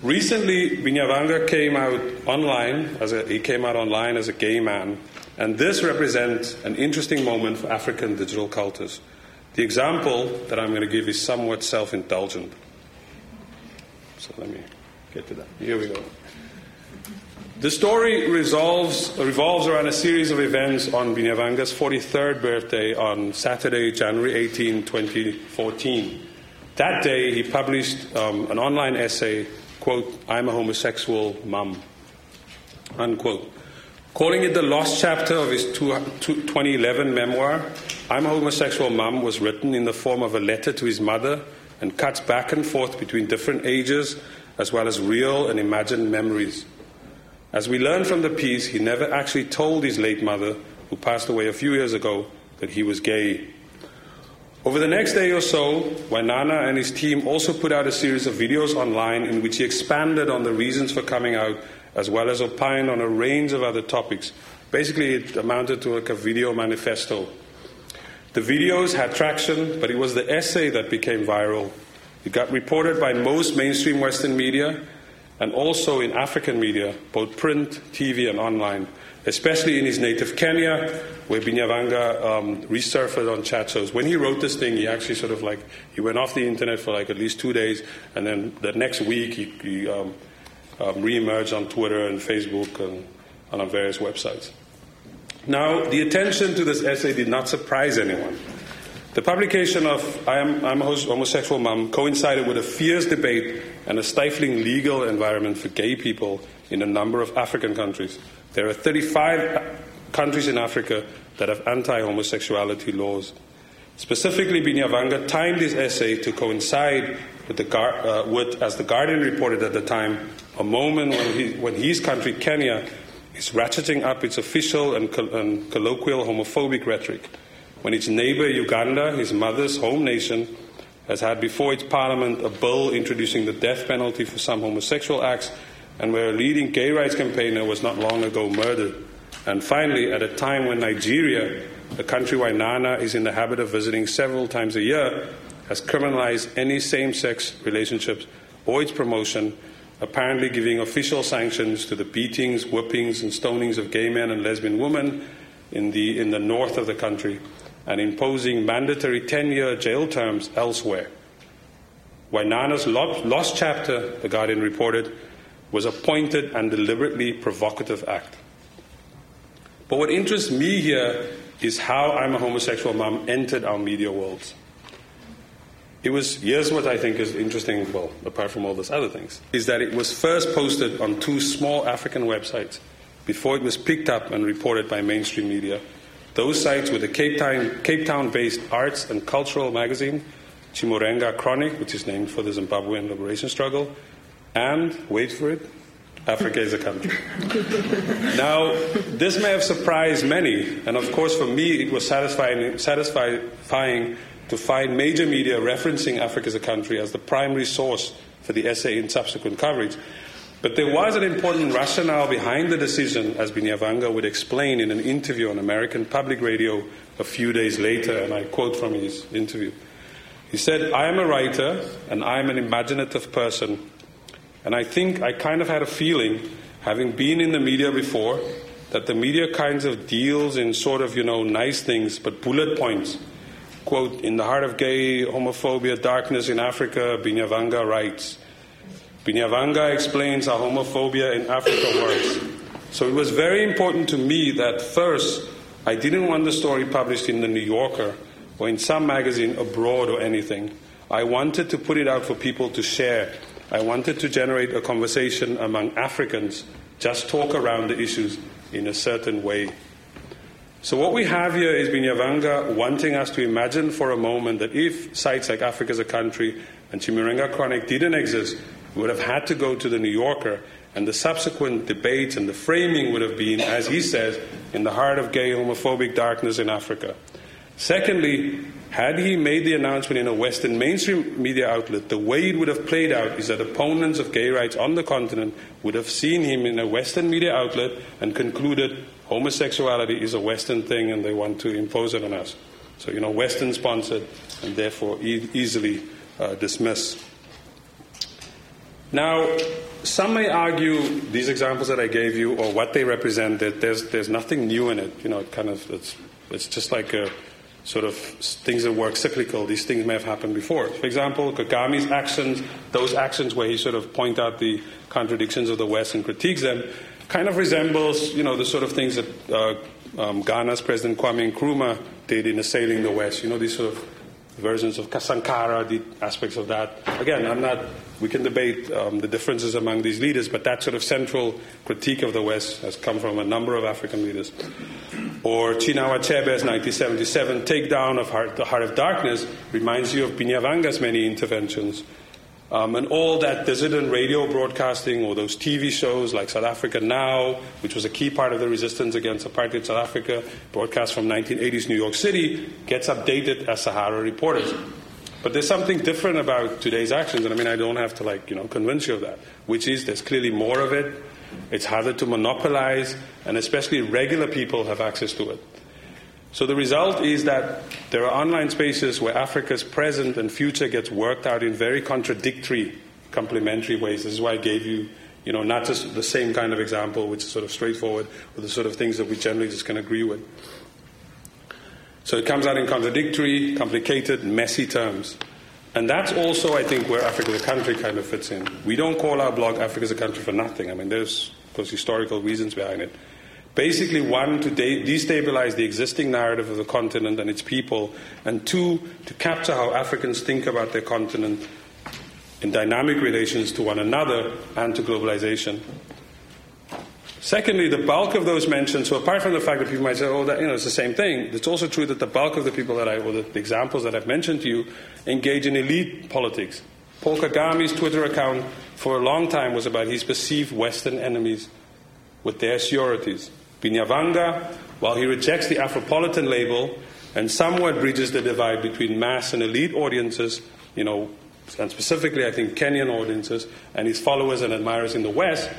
Recently, Binyavanga came out online as a, he came out online as a gay man and this represents an interesting moment for African digital cultures. The example that I'm going to give is somewhat self indulgent. So let me get to that. Here we go. The story resolves, revolves around a series of events on Binyavanga's 43rd birthday on Saturday, January 18, 2014. That day, he published um, an online essay, quote, I'm a homosexual mum, unquote. Calling it the lost chapter of his 2011 memoir, I'm a Homosexual Mum was written in the form of a letter to his mother and cuts back and forth between different ages as well as real and imagined memories. As we learn from the piece, he never actually told his late mother, who passed away a few years ago, that he was gay. Over the next day or so, Wainaina and his team also put out a series of videos online in which he expanded on the reasons for coming out as well as opined on a range of other topics. Basically, it amounted to like a video manifesto. The videos had traction, but it was the essay that became viral. It got reported by most mainstream Western media and also in African media, both print, TV, and online, especially in his native Kenya, where Binyavanga um, resurfaced on chat shows. When he wrote this thing, he actually sort of like, he went off the internet for like at least two days, and then the next week he, he um, um, reemerged on Twitter and Facebook and, and on various websites. Now, the attention to this essay did not surprise anyone. The publication of I Am, I'm a Homosexual Mom coincided with a fierce debate and a stifling legal environment for gay people in a number of African countries. There are 35 countries in Africa that have anti homosexuality laws. Specifically, Binyavanga timed his essay to coincide with, the, uh, with, as the Guardian reported at the time, a moment when, he, when his country, Kenya, is ratcheting up its official and, and colloquial homophobic rhetoric. When its neighbor, Uganda, his mother's home nation, has had before its parliament a bill introducing the death penalty for some homosexual acts, and where a leading gay rights campaigner was not long ago murdered. And finally, at a time when Nigeria, a country where Nana is in the habit of visiting several times a year, has criminalized any same sex relationships or its promotion, apparently giving official sanctions to the beatings, whippings, and stonings of gay men and lesbian women in the, in the north of the country, and imposing mandatory 10 year jail terms elsewhere. Wainaina's lost chapter, The Guardian reported, was a pointed and deliberately provocative act. But what interests me here is how I'm a homosexual mom entered our media worlds. It was, here's what I think is interesting, well, apart from all those other things, is that it was first posted on two small African websites before it was picked up and reported by mainstream media. Those sites were the Cape Town, Cape Town based arts and cultural magazine, Chimurenga Chronic, which is named for the Zimbabwean liberation struggle, and, wait for it, Africa is a country. [LAUGHS] now, this may have surprised many, and of course, for me, it was satisfying, satisfying to find major media referencing Africa is a country as the primary source for the essay in subsequent coverage. But there was an important rationale behind the decision, as Binyavanga would explain in an interview on American Public Radio a few days later, and I quote from his interview. He said, I am a writer and I am an imaginative person. And I think I kind of had a feeling, having been in the media before, that the media kinds of deals in sort of, you know, nice things, but bullet points. Quote, in the heart of gay homophobia, darkness in Africa, Binyavanga writes. Binyavanga explains how homophobia in Africa works. So it was very important to me that first, I didn't want the story published in the New Yorker or in some magazine abroad or anything. I wanted to put it out for people to share. I wanted to generate a conversation among Africans, just talk around the issues in a certain way. So, what we have here is Binyavanga wanting us to imagine for a moment that if sites like Africa is a country and Chimurenga Chronic didn't exist, we would have had to go to the New Yorker, and the subsequent debates and the framing would have been, as he says, in the heart of gay homophobic darkness in Africa. Secondly, had he made the announcement in a Western mainstream media outlet, the way it would have played out is that opponents of gay rights on the continent would have seen him in a Western media outlet and concluded homosexuality is a Western thing and they want to impose it on us. So, you know, Western sponsored and therefore e- easily uh, dismissed. Now, some may argue these examples that I gave you or what they represent, that there's, there's nothing new in it. You know, it kind of, it's, it's just like a sort of things that work cyclical. These things may have happened before. For example, Kagame's actions, those actions where he sort of point out the contradictions of the West and critiques them, kind of resembles, you know, the sort of things that uh, um, Ghana's President Kwame Nkrumah did in assailing the West. You know, these sort of versions of Kasankara the aspects of that. Again, I'm not. We can debate um, the differences among these leaders, but that sort of central critique of the West has come from a number of African leaders. Or Chinua Achebe's 1977 takedown of Heart, the Heart of Darkness reminds you of Binyavanga's many interventions. Um, and all that dissident radio broadcasting or those TV shows like South Africa Now, which was a key part of the resistance against apartheid South Africa, broadcast from 1980s New York City, gets updated as Sahara reporters. But there's something different about today's actions, and I mean, I don't have to like, you know, convince you of that, which is there's clearly more of it, it's harder to monopolize, and especially regular people have access to it. So the result is that there are online spaces where Africa's present and future gets worked out in very contradictory, complementary ways. This is why I gave you, you know, not just the same kind of example, which is sort of straightforward, or the sort of things that we generally just can agree with. So it comes out in contradictory, complicated, messy terms. And that's also, I think, where Africa is a country kind of fits in. We don't call our blog Africa is a country for nothing. I mean, there's, those historical reasons behind it. Basically, one, to de- destabilize the existing narrative of the continent and its people, and two, to capture how Africans think about their continent in dynamic relations to one another and to globalization. Secondly, the bulk of those mentioned, so apart from the fact that people might say, oh, that, you know, it's the same thing, it's also true that the bulk of the people that I, or the, examples that I've mentioned to you, engage in elite politics. Paul Kagame's Twitter account for a long time was about his perceived Western enemies with their sureties. Binyavanga, while he rejects the Afropolitan label and somewhat bridges the divide between mass and elite audiences, you know, and specifically I think Kenyan audiences and his followers and admirers in the West,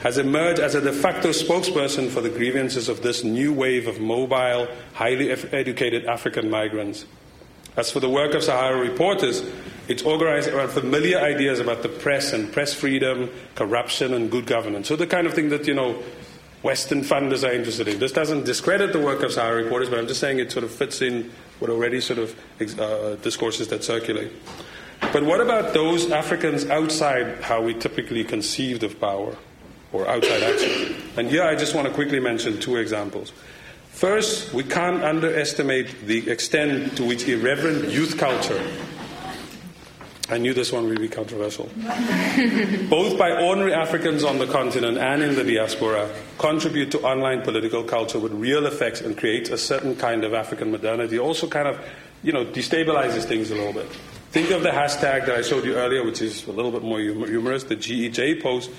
has emerged as a de facto spokesperson for the grievances of this new wave of mobile, highly educated African migrants. As for the work of Sahara reporters, it's organized around familiar ideas about the press and press freedom, corruption, and good governance. So the kind of thing that, you know, Western funders are interested in. This doesn't discredit the work of Sahara reporters, but I'm just saying it sort of fits in with already sort of uh, discourses that circulate. But what about those Africans outside how we typically conceived of power? or outside action. And here I just want to quickly mention two examples. First, we can't underestimate the extent to which irreverent youth culture, I knew this one would be controversial, [LAUGHS] both by ordinary Africans on the continent and in the diaspora, contribute to online political culture with real effects and creates a certain kind of African modernity. Also, kind of, you know, destabilizes things a little bit. Think of the hashtag that I showed you earlier, which is a little bit more humorous, the GEJ post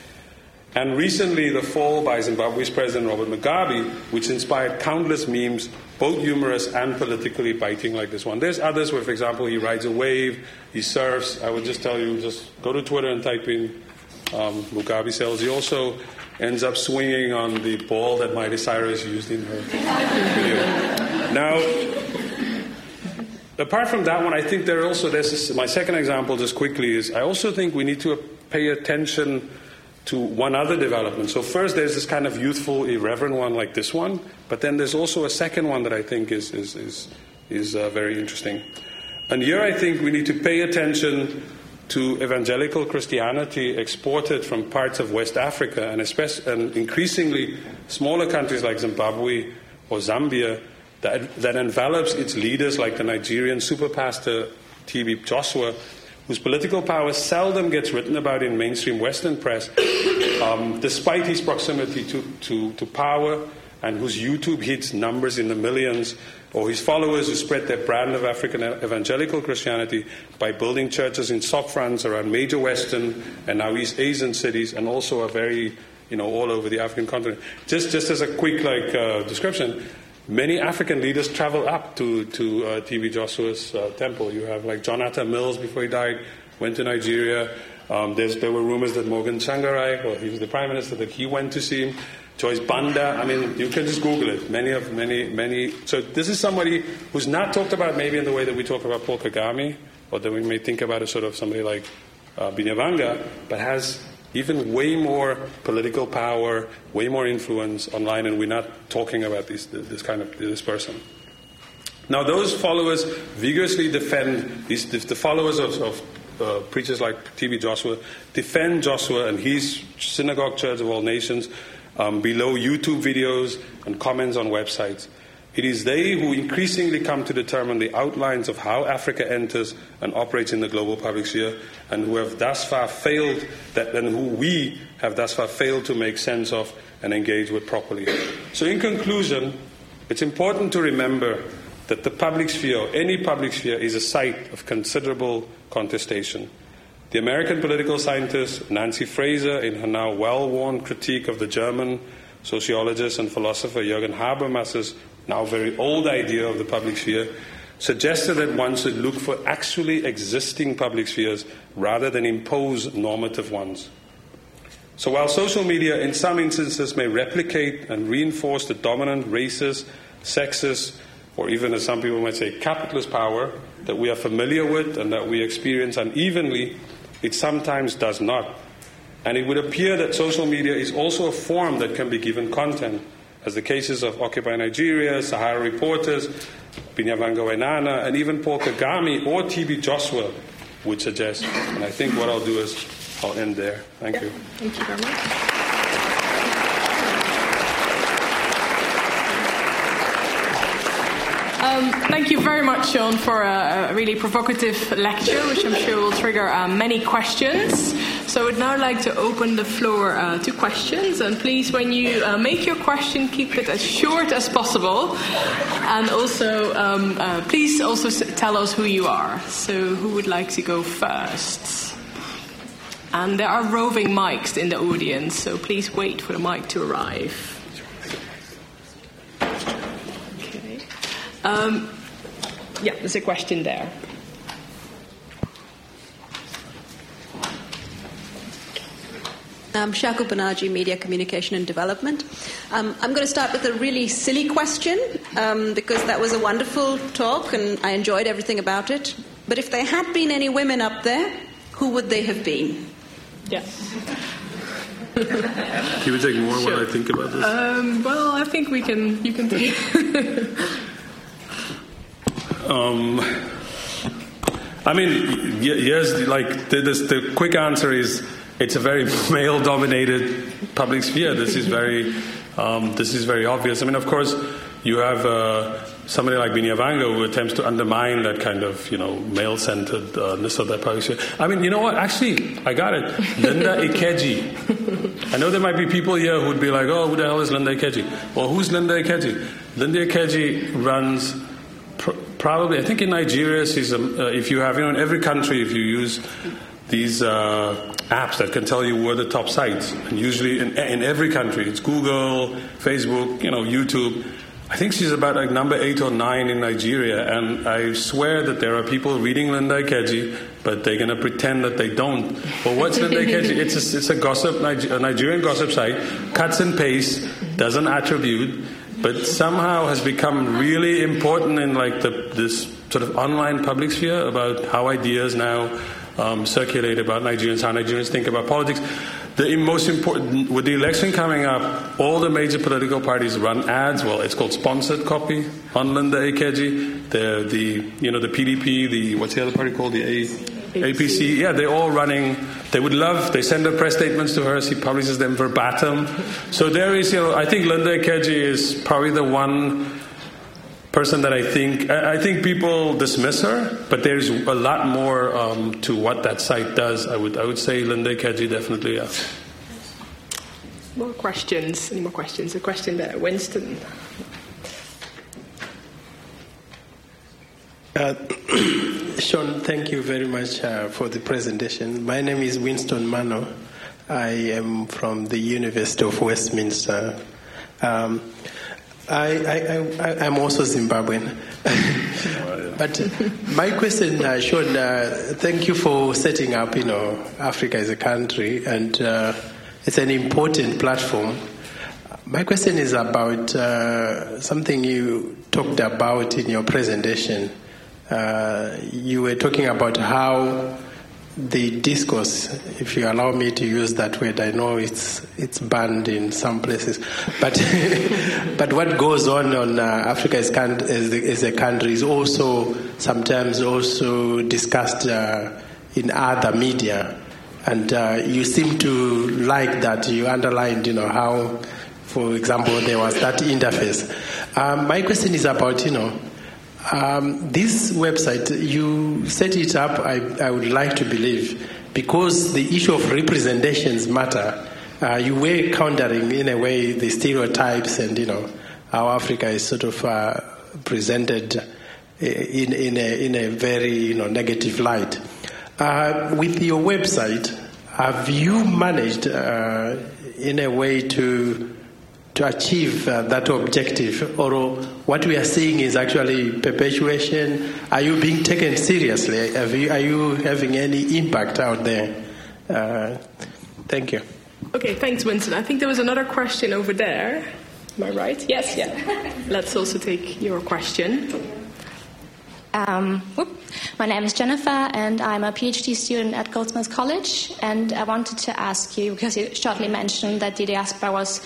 and recently, the fall by Zimbabwe's President Robert Mugabe, which inspired countless memes, both humorous and politically biting, like this one. There's others where, for example, he rides a wave, he surfs. I would just tell you, just go to Twitter and type in um, Mugabe cells. He also ends up swinging on the ball that Miley Cyrus used in her video. Now, apart from that one, I think there also, there's my second example, just quickly, is I also think we need to pay attention to one other development. So, first, there's this kind of youthful, irreverent one like this one, but then there's also a second one that I think is, is, is, is uh, very interesting. And here I think we need to pay attention to evangelical Christianity exported from parts of West Africa and, especially, and increasingly smaller countries like Zimbabwe or Zambia that, that envelops its leaders like the Nigerian super pastor T.B. Joshua whose political power seldom gets written about in mainstream Western press, [COUGHS] um, despite his proximity to, to, to power, and whose YouTube hits numbers in the millions, or his followers who spread their brand of African evangelical Christianity by building churches in soft France around major Western and now East Asian cities, and also are very, you know, all over the African continent. Just, just as a quick like uh, description, many African leaders travel up to, to uh, TB Joshua's uh, temple. You have like John Atta Mills before he died, went to Nigeria. Um, there were rumors that Morgan Tsvangirai, well, he was the prime minister, that he went to see him. Joyce Banda, I mean, you can just Google it. Many of, many, many. So this is somebody who's not talked about maybe in the way that we talk about Paul Kagame, or that we may think about as sort of somebody like uh, Binyavanga, but has even way more political power, way more influence online, and we're not talking about this, this kind of this person. Now, those followers vigorously defend these, the followers of, of uh, preachers like T.B. Joshua defend Joshua and his synagogue church of all nations um, below YouTube videos and comments on websites. It is they who increasingly come to determine the outlines of how Africa enters and operates in the global public sphere, and who have thus far failed, that, and who we have thus far failed to make sense of and engage with properly. So, in conclusion, it's important to remember that the public sphere, any public sphere, is a site of considerable contestation. The American political scientist Nancy Fraser, in her now well worn critique of the German sociologist and philosopher Jürgen Habermas's now very old idea of the public sphere, suggested that one should look for actually existing public spheres rather than impose normative ones. So while social media in some instances may replicate and reinforce the dominant racist, sexist, or even as some people might say, capitalist power that we are familiar with and that we experience unevenly, it sometimes does not. And it would appear that social media is also a form that can be given content, as the cases of Occupy Nigeria, Sahara Reporters, Binyavanga Wainaina, and even Paul Kagame or TB Joshua would suggest. And I think what I'll do is I'll end there. Thank yeah. you. Thank you very much. Um, thank you very much, Sean, for a, a, really provocative lecture, which I'm sure will trigger uh, many questions. So I would now like to open the floor uh, to questions. And please, when you uh, make your question, keep it as short as possible. And also, um, uh, please also tell us who you are. So, who would like to go first? And there are roving mics in the audience, so please wait for the mic to arrive. Um, yeah, there's a question there. Um, Shaku Banaji, Media Communication and Development. Um, I'm going to start with a really silly question um, because that was a wonderful talk and I enjoyed everything about it. But if there had been any women up there, who would they have been? Yes. Can we take more sure. while I think about this? Um, well, I think we can. You can take. [LAUGHS] Um, I mean, yes, like the, the quick answer is it's a very [LAUGHS] male-dominated public sphere. This is very, um, this is very obvious. I mean, of course, you have uh, somebody like Binyavanga who attempts to undermine that kind of, you know, male-centeredness of that public sphere. I mean, you know what? Actually, I got it. Linda Ikeji. I know there might be people here who'd be like, "Oh, who the hell is Linda Ikeji?" Well, who's Linda Ikeji? Linda Ikeji runs probably, I think in Nigeria, uh, if you have, you know, in every country, if you use these uh, apps that can tell you where the top sites, and usually in, in every country, it's Google, Facebook, you know, YouTube. I think she's about like number eight or nine in Nigeria, and I swear that there are people reading Linda Ikeji, but they're going to pretend that they don't. Well, what's Linda Ikeji? It's a, it's a gossip, a Nigerian gossip site, cuts and pastes, doesn't attribute but somehow has become really important in like the, this sort of online public sphere about how ideas now um, circulate about Nigerians, how Nigerians think about politics. The most important, with the election coming up, all the major political parties run ads. Well, it's called sponsored copy on Linda Ikeji. The, the, you know, the PDP, the, what's the other party called? The A, APC. Yeah, they're all running. They would love, they send their press statements to her. She publishes them verbatim. So there is, you know, I think Linda Ikeji is probably the one person that I think I think people dismiss her, but there's a lot more um, to what that site does. I would I would say Linda Ikeji definitely. Yeah. More questions? Any more questions? A question there, Winston. Uh, [COUGHS] Sean, thank you very much uh, for the presentation. My name is Winston Mano. I am from the University of Westminster. Um, I, I, am also Zimbabwean. [LAUGHS] but my question, uh, Sean, uh, thank you for setting up, you know, Africa is a country, and uh, it's an important platform. My question is about uh, something you talked about in your presentation uh, you were talking about how the discourse, if you allow me to use that word, I know it's it's banned in some places, but [LAUGHS] but what goes on on uh, Africa as, as, as, a country is also sometimes also discussed uh, in other media, and uh, you seem to like that. You underlined, you know, how, for example, there was that interface. Um, my question is about, you know um, this website, you set it up, I, I, would like to believe, because the issue of representations matter. Uh, you were countering, in a way, the stereotypes and, you know, how Africa is sort of uh, presented in, in, a, in a very, you know, negative light. Uh, with your website, have you managed, uh, in a way, to to achieve uh, that objective, or what we are seeing is actually perpetuation. Are you being taken seriously? You, are you having any impact out there? Uh, thank you. Okay, thanks, Winston. I think there was another question over there. Am I right? Yes, yeah. [LAUGHS] Let's also take your question. Um, my name is Jennifer, and I'm a PhD student at Goldsmiths College. And I wanted to ask you because you shortly mentioned that the diaspora was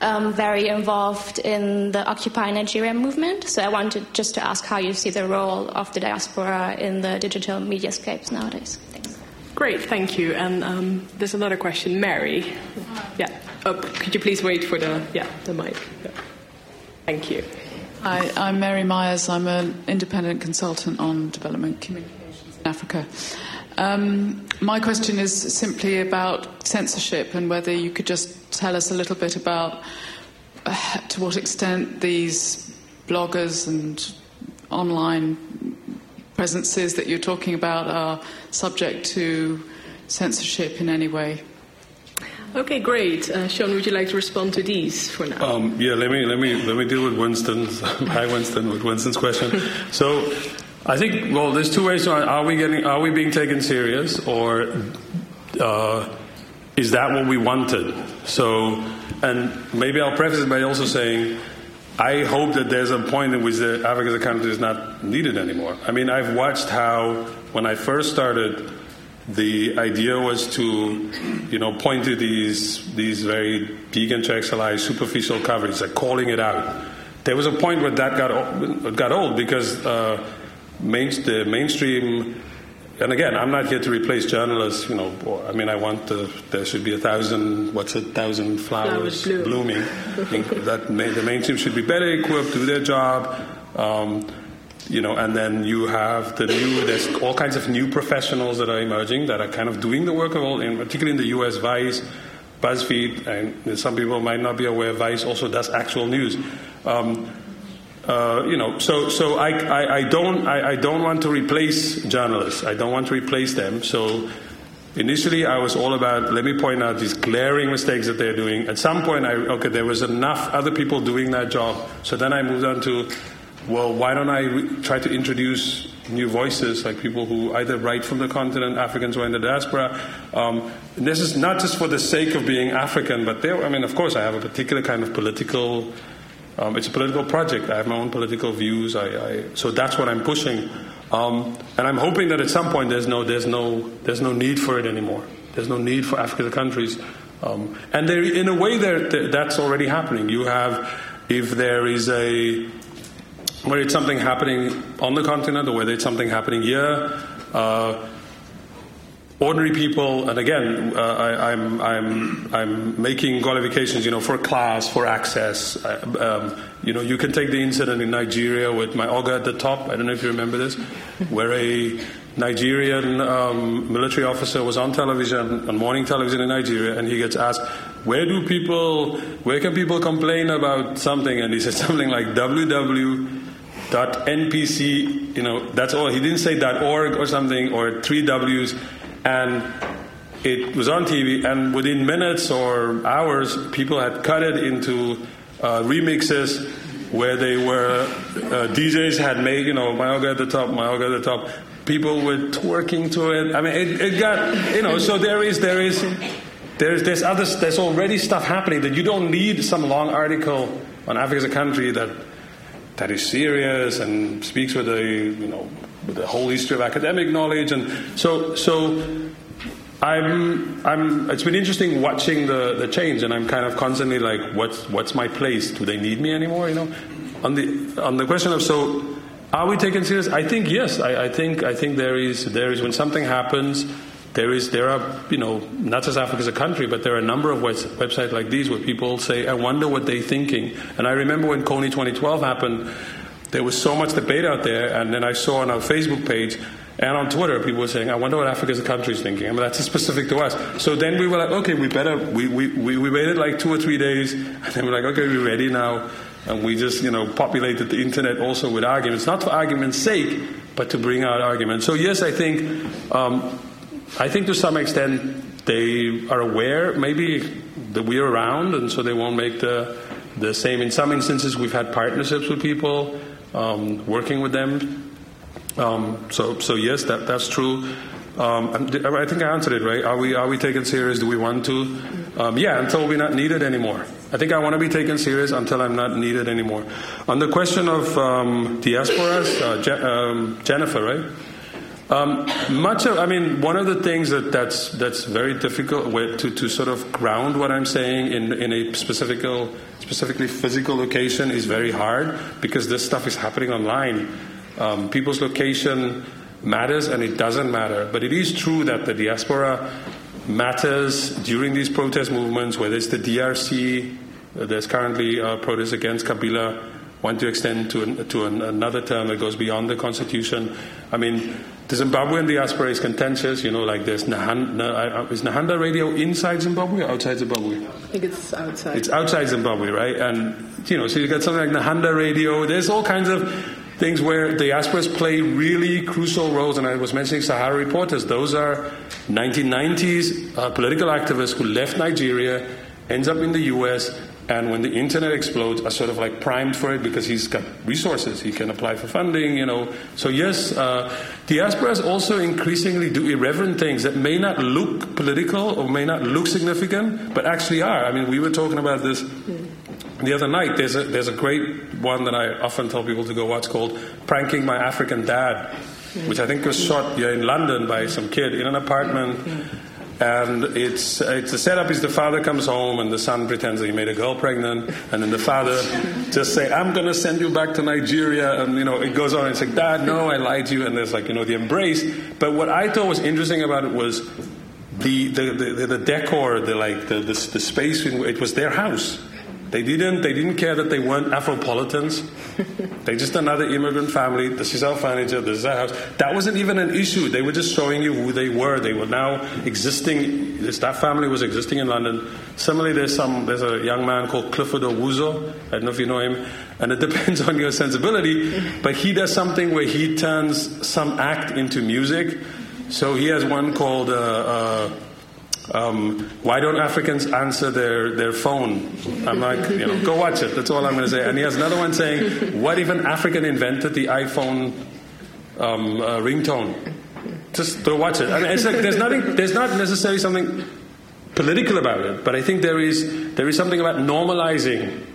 um, very involved in the Occupy Nigeria movement. So I wanted just to ask how you see the role of the diaspora in the digital media scapes nowadays. Thanks. Great, thank you. And um, there's another question, Mary. Yeah. Oh, could you please wait for the yeah the mic? Yeah. Thank you. Hi, I'm Mary Myers. I'm an independent consultant on development communications in Africa. Um, my question is simply about censorship and whether you could just tell us a little bit about uh, to what extent these bloggers and online presences that you're talking about are subject to censorship in any way. Okay, great. Uh, Sean, would you like to respond to these for now? Um, yeah, let me let me let me deal with Winston's. [LAUGHS] hi, Winston, with Winston's question. [LAUGHS] so, I think well, there's two ways. Are we getting? Are we being taken serious, or uh, is that what we wanted? So, and maybe I'll preface it by also saying. I hope that there's a point in which the Africa is a country is not needed anymore. I mean, I've watched how, when I first started the idea was to, you know, point to these these very decontextualized, superficial coverage, like calling it out. There was a point where that got got old because uh, main, the mainstream. And again, I'm not here to replace journalists. You know, I mean, I want the, there should be a thousand. What's a thousand flowers, flowers blooming? that the mainstream should be better equipped, to do their job. Um, you know, and then you have the new, there's all kinds of new professionals that are emerging that are kind of doing the work of all, in, particularly in the US, Vice, BuzzFeed, and some people might not be aware, Vice also does actual news. Um, uh, you know, so so I, I, I don't I, I, don't want to replace journalists. I don't want to replace them. So initially, I was all about let me point out these glaring mistakes that they're doing. At some point, I okay, there was enough other people doing that job. So then I moved on to well, why don't I re- try to introduce new voices, like people who either write from the continent, Africans or in the diaspora. Um, this is not just for the sake of being African, but there, I mean, of course, I have a particular kind of political. Um, it's a political project. I have my own political views. I, I, so that's what I'm pushing, um, and I'm hoping that at some point there's no, there's no, there's no need for it anymore. There's no need for African countries, um, and there, in a way, there, that's already happening. You have, if there is a whether it's something happening on the continent or whether it's something happening here. Uh, ordinary people, and again, uh, I, am I'm, I'm, I'm making qualifications, you know, for class, for access. Uh, um, you know, you can take the incident in Nigeria with my oga at the top. I don't know if you remember this, where a Nigerian um, military officer was on television, on morning television in Nigeria, and he gets asked, "Where do people, where can people complain about something?" And he said [LAUGHS] something like, "www." dot npc you know that's all he didn't say dot org or something or three w's and it was on tv and within minutes or hours people had cut it into uh, remixes where they were uh, djs had made you know Mayoga at the top Mayoga at the top. People were twerking to it. I mean it, it got you know so there is there is there's there's other there's already stuff happening that you don't need some long article on africa is a country that that is serious and speaks with a you know the whole history of academic knowledge. And so so I'm I'm it's been interesting watching the, the change. And I'm kind of constantly like what's what's my place? Do they need me anymore? You know on the on the question of so are we taken serious? I think yes. I, I think I think there is there is when something happens there is there are you know not just Africa is a country, but there are a number of webs- websites like these where people say, "I wonder what they're thinking." And I remember when Kony 2012 happened, there was so much debate out there, and then I saw on our Facebook page and on Twitter people were saying, "I wonder what Africa is a country is thinking." I mean, that's specific to us. So then we were like, "Okay, we better." We we we, we waited like two or three days, [LAUGHS] and then we're like, "Okay, we're ready now." And we just, you know, populated the internet also with arguments, not for argument's sake, but to bring out arguments. So yes, I think um, I think to some extent they are aware maybe that we're around, and so they won't make the the same. In some instances, we've had partnerships with people, um, working with them. Um, so, so yes, that that's true. Um, I think I answered it right. Are we are we taken serious? Do we want to? Um, yeah, until we're not needed anymore. I think I want to be taken serious until I'm not needed anymore. On the question of um, diasporas, uh, Je- um, Jennifer, right? Um, much of, I mean, one of the things that, that's, that's very difficult to, to sort of ground what I'm saying in, in a specific, specifically physical location is very hard because this stuff is happening online. Um, people's location matters and it doesn't matter. But it is true that the diaspora matters during these protest movements, whether it's the DRC, there's currently a protest against Kabila, want to extend to, an, to an, another term that goes beyond the constitution. I mean, the Zimbabwean diaspora is contentious. You know, like there's Nehanda, uh, is Nehanda radio inside Zimbabwe or outside Zimbabwe? I think it's outside. It's outside Zimbabwe, right? And you know, so you've got something like Nehanda radio. There's all kinds of things where diasporas play really crucial roles. And I was mentioning Sahara reporters. Those are 1990s uh, political activists who left Nigeria, ends up in the U.S and when the internet explodes, are sort of like primed for it because he's got resources. He can apply for funding, you know. So yes, uh, diasporas also increasingly do irreverent things that may not look political or may not look significant, but actually are. I mean, we were talking about this the other night. There's a there's a great one that I often tell people to go watch called "Pranking My African Dad," which I think was shot yeah, in London by some kid in an apartment and it's, it's the setup is the father comes home and the son pretends that he made a girl pregnant, and then the father [LAUGHS] just say, "I'm going to send you back to Nigeria," and you know it goes on. And it's like, "Dad, no, I lied to you," and there's like you know the embrace. But what I thought was interesting about it was the the, the, the decor, the like the, the, the space. In, it was their house. They didn't. They didn't care that they weren't Afropolitans. [LAUGHS] They're just another immigrant family. This is our furniture. This is our house. That wasn't even an issue. They were just showing you who they were. They were now existing. This, that family was existing in London. Similarly, there's some. There's a young man called Clifford Owusu. I don't know if you know him. And it [LAUGHS] depends on your sensibility. But he does something where he turns some act into music. So he has one called. Uh, uh, um, why don't Africans answer their, their phone? I'm like, you know, go watch it. That's all I'm going to say. And he has another one saying, what if an African invented the iPhone um, uh, ringtone? Just go watch it. I mean, it's like there's nothing. There's not necessarily something political about it, but I think there is there is something about normalizing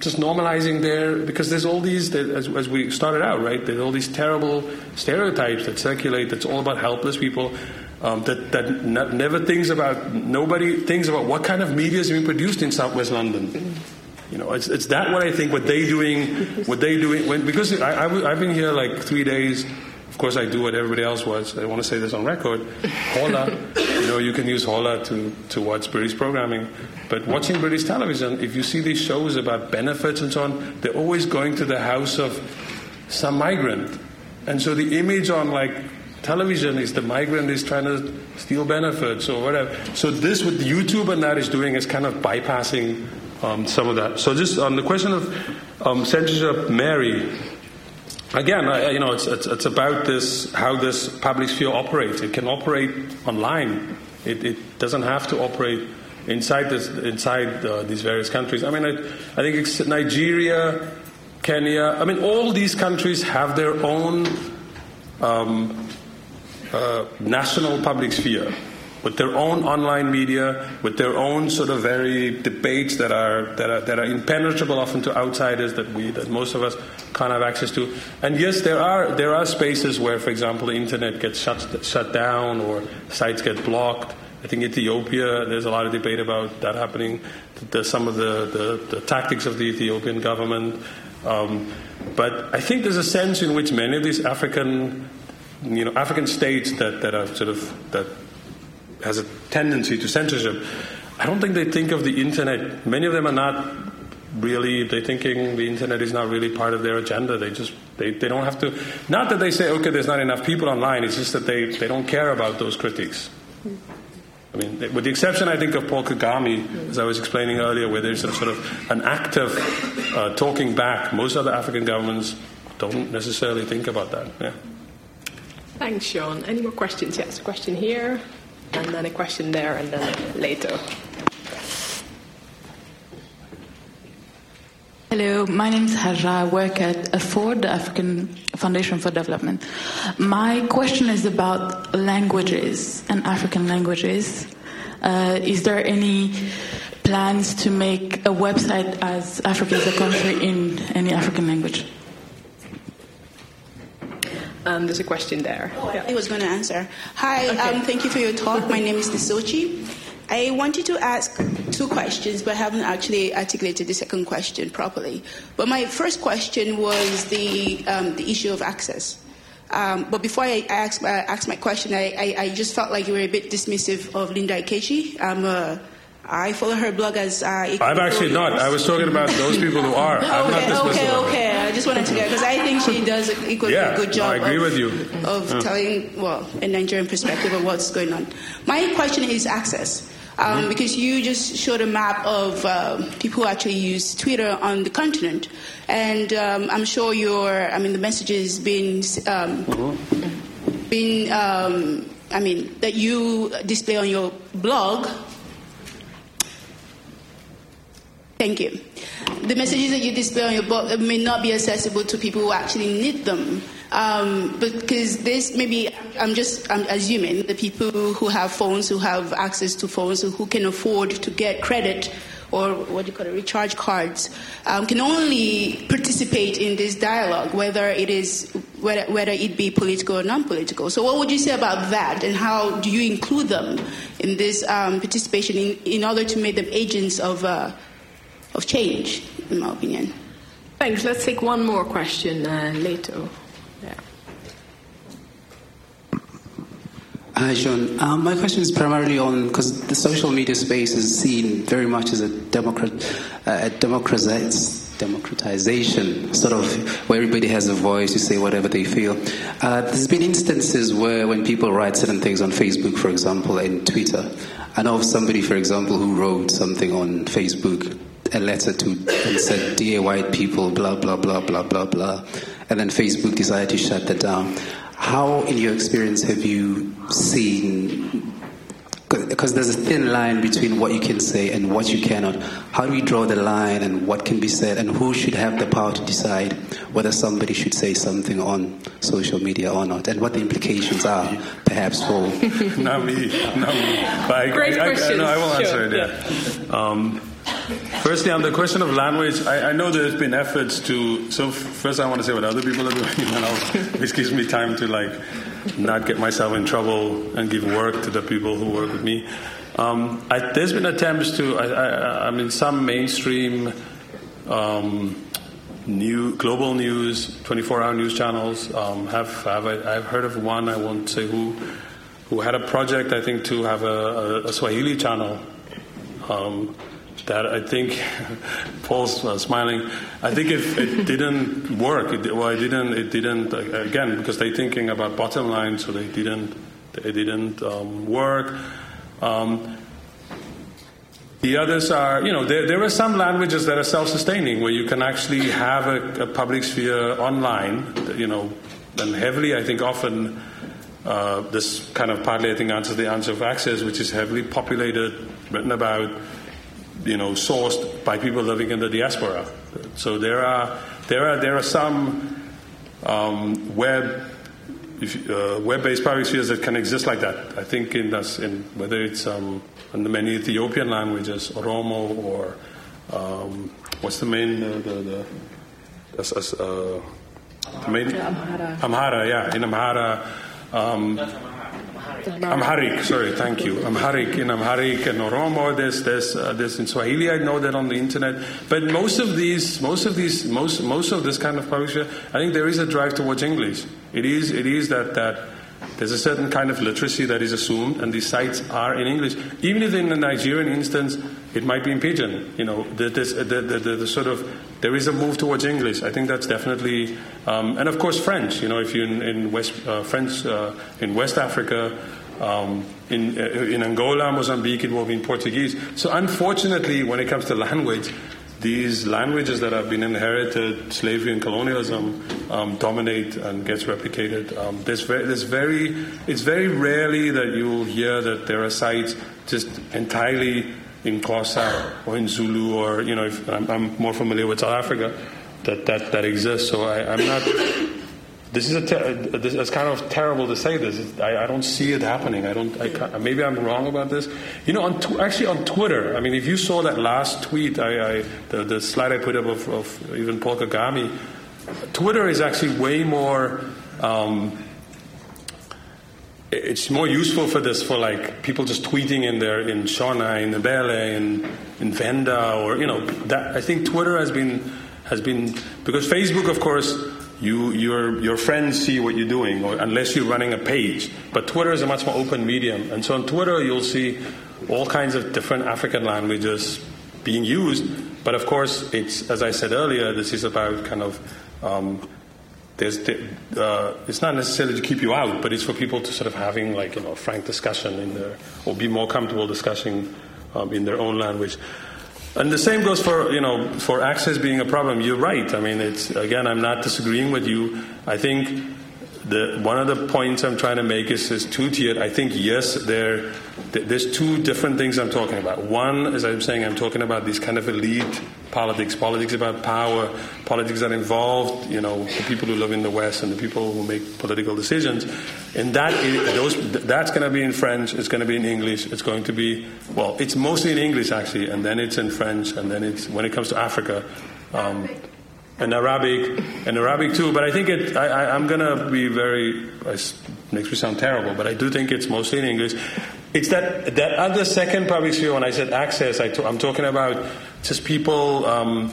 just normalizing there because there's all these as, as, we started out right there's all these terrible stereotypes that circulate that's all about helpless people um, that, that never thinks about, nobody thinks about what kind of media is being produced in Southwest London. You know, it's, it's that what I think, what they doing, what they doing, when, because I, I, I've been here like three days. Of course, I do what everybody else was. I want to say this on record. Hola, you know, you can use Hola to, to watch British programming. But watching British television, if you see these shows about benefits and so on, they're always going to the house of some migrant. And so the image on like television is the migrant is trying to steal benefits or whatever. So this, what YouTube and that is doing, is kind of bypassing um, some of that. So just on the question of um, censorship, Mary. Again, I, you know, it's, it's, it's, about this how this public sphere operates. It can operate online. It, it doesn't have to operate inside this inside uh, these various countries. I mean, I, I think Nigeria, Kenya. I mean, all these countries have their own um, national public sphere with their own online media, with their own sort of very debates that are that are that are impenetrable often to outsiders that we that most of us can't have access to. And yes, there are there are spaces where, for example, the internet gets shut shut down or sites get blocked. I think Ethiopia, there's a lot of debate about that happening. Some of the, the, the, tactics of the Ethiopian government. Um, but I think there's a sense in which many of these African you know, African states that, that are sort of that has a tendency to censorship, I don't think they think of the internet. Many of them are not really they're thinking the internet is not really part of their agenda. They just they, they don't have to not that they say, okay, there's not enough people online, it's just that they, they don't care about those critics. I mean, with the exception, I think, of Paul Kagame, as I was explaining earlier, where there's a sort of an active uh, talking back. Most other African governments don't necessarily think about that. Yeah. Thanks, Sean. Any more questions? Yes, a question here, and then a question there, and then later. Hello, my name is Haja. I work at AFFORD, the African Foundation for Development. My question is about languages and African languages. Uh, is there any plans to make a website as Africa is a country in any African language. Um, there's a question there. Oh, yeah. I was going to answer. Hi, okay. um, thank you for your talk. My name is Nisochi. I wanted to ask two questions, but I haven't actually articulated the second question properly. But my first question was the, um, the issue of access. Um, but before I ask, uh, ask my question, I, I, I, just felt like you were a bit dismissive of Linda Ikeji. I'm a I follow her blog as. Uh, I'm actually not. I was talking about those people who are. I'm okay, not okay, okay. I just wanted to get because I think she does an equally yeah, good job. I agree of, with you. Of yeah. telling well a Nigerian perspective of what's going on. My question is access. Um, mm-hmm. Because you just showed a map of uh, people who actually use Twitter on the continent, and um, I'm sure your, I mean, the messages been um, mm-hmm. been, um, I mean, that you display on your blog Thank you. The messages that you display on your book may not be accessible to people who actually need them. Um, because this maybe I'm just I'm assuming the people who have phones, who have access to phones, who can afford to get credit or what do you call it, recharge cards, um, can only participate in this dialogue, whether it is whether, whether it be political or non-political. So, what would you say about that, and how do you include them in this um, participation in, in order to make them agents of uh, of change, in my opinion. Thanks. Let's take one more question uh, later. Yeah. Hi, Sean. Um, my question is primarily on because the social media space is seen very much as a democrat, uh, a democratization, sort of where everybody has a voice to say whatever they feel. Uh, there's been instances where when people write certain things on Facebook, for example, and Twitter, I know of somebody, for example, who wrote something on Facebook a letter to and said, Dear white people, blah, blah, blah, blah, blah, blah. And then Facebook decided to shut that down. How, in your experience, have you seen because there's a thin line between what you can say and what you cannot. How do you draw the line and what can be said and who should have the power to decide whether somebody should say something on social media or not and what the implications are perhaps for... [LAUGHS] not me, not me. But Great I, question. I, no, I will answer sure. it, yeah. Um, Firstly, on the question of language, I, I, know there's been efforts to. So, first, I want to say what other people are [LAUGHS] doing, and this gives me time to like not get myself in trouble and give work to the people who work with me. Um, I, there's been attempts to. I, I mean, some mainstream. Um, new global news, 24-hour news channels um, have, have I, have heard of one. I won't say who, who had a project. I think to have a, a, a Swahili channel, um, that I think [LAUGHS] Paul's uh, smiling. I think if it [LAUGHS] didn't work, it, well, it didn't. It didn't again because they're thinking about bottom line, so they didn't. They didn't um, work. Um, the others are, you know, there, there are some languages that are self-sustaining where you can actually have a, a public sphere online, you know, and heavily, I think, often. Uh, this kind of partly, I think, answers the answer of access, which is heavily populated, written about, you know, sourced by people living in the diaspora. So there are there are there are some um, web if, uh, web-based public spheres that can exist like that. I think in, this, in whether it's um, in the many Ethiopian languages, Oromo or um, what's the main uh, the, the, uh, the main Amhara. Amhara, yeah, in Amhara. Um, Amharic, sorry, thank you. Amharic, in Amharic and Oromo, there's, there's, uh, there's in Swahili, I know that on the internet. But most of these, most of these, most, most of this kind of publisher, I think there is a drive towards English. It is, it is that, that there's a certain kind of literacy that is assumed, and these sites are in English. Even if in the Nigerian instance, it might be in pidgin. You know, the, this, the, the, the, sort of there is a move towards English. I think that's definitely, um, and of course French. You know, if you're in, in West uh, French uh, in West Africa. Um, in, uh, in Angola, Mozambique, it will be in Portuguese. So, unfortunately, when it comes to language, these languages that have been inherited, slavery and colonialism, um, dominate and gets replicated. Um, there's, very, there's very, it's very rarely that you'll hear that there are sites just entirely in Xhosa or in Zulu or, you know, if, I'm, I'm, more familiar with South Africa, that, that, that exists. So I, I'm not this is a ter- this, it's kind of terrible to say this. I, I, don't see it happening. I don't. I maybe I'm wrong about this. You know, on tw- actually on Twitter. I mean, if you saw that last tweet, I, I the, the, slide I put up of, of, even Paul Kagame, Twitter is actually way more. Um, it's more useful for this for like people just tweeting in there in Shona, in Ndebele, in in Venda, or you know that. I think Twitter has been has been because Facebook, of course you, your, your friends see what you're doing, or unless you're running a page. But Twitter is a much more open medium. And so on Twitter, you'll see all kinds of different African languages being used. But of course, it's, as I said earlier, this is about kind of, um, there's, uh, it's not necessarily to keep you out, but it's for people to sort of having like, you know, frank discussion in there, or be more comfortable discussing um, in their own language. And the same goes for you know for access being a problem. You're right. I mean, it's again, I'm not disagreeing with you. I think the, one of the points I'm trying to make is, is two tiered. I think yes, there there's two different things I'm talking about. One, as I'm saying, I'm talking about these kind of elite politics, politics about power, politics that involve you know the people who live in the West and the people who make political decisions. And that those that's going to be in French. It's going to be in English. It's going to be well, it's mostly in English actually, and then it's in French, and then it's when it comes to Africa. Um, and Arabic, and Arabic too. But I think it. I, am to be very. It makes me sound terrible, but I do think it's mostly in English. It's that that other second public sphere. When I said access, I am talking about just people. Um,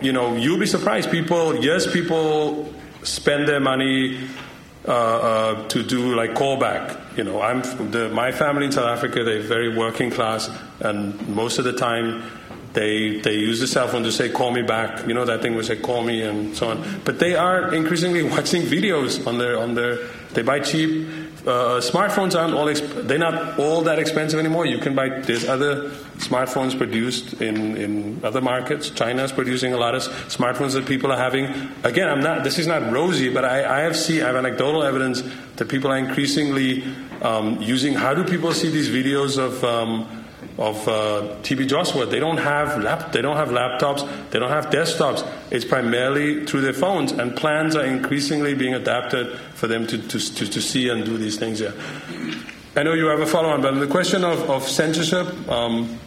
you know, you'll be surprised. People, yes, people spend their money uh, uh, to do like callback. You know, I'm the, my family in South Africa. They're very working class, and most of the time they they use the cell phone to say "call me back." You know that thing would say "call me" and so on. But they are increasingly [LAUGHS] watching videos on their on their. They buy cheap uh, smartphones aren't all exp- they're not all that expensive anymore. You can buy there's other smartphones produced in, in other markets. China is producing a lot of smartphones that people are having. Again, I'm not. This is not rosy, but I, I have seen I have anecdotal evidence that people are increasingly um, using. How do people see these videos of um, of uh, TB Joshua. They don't have lap, they don't have laptops, they don't have desktops. It's primarily through their phones, and plans are increasingly being adapted for them to, to, to, to see and do these things. Yeah. I know you have a follow-on, but the question of, of censorship. Um,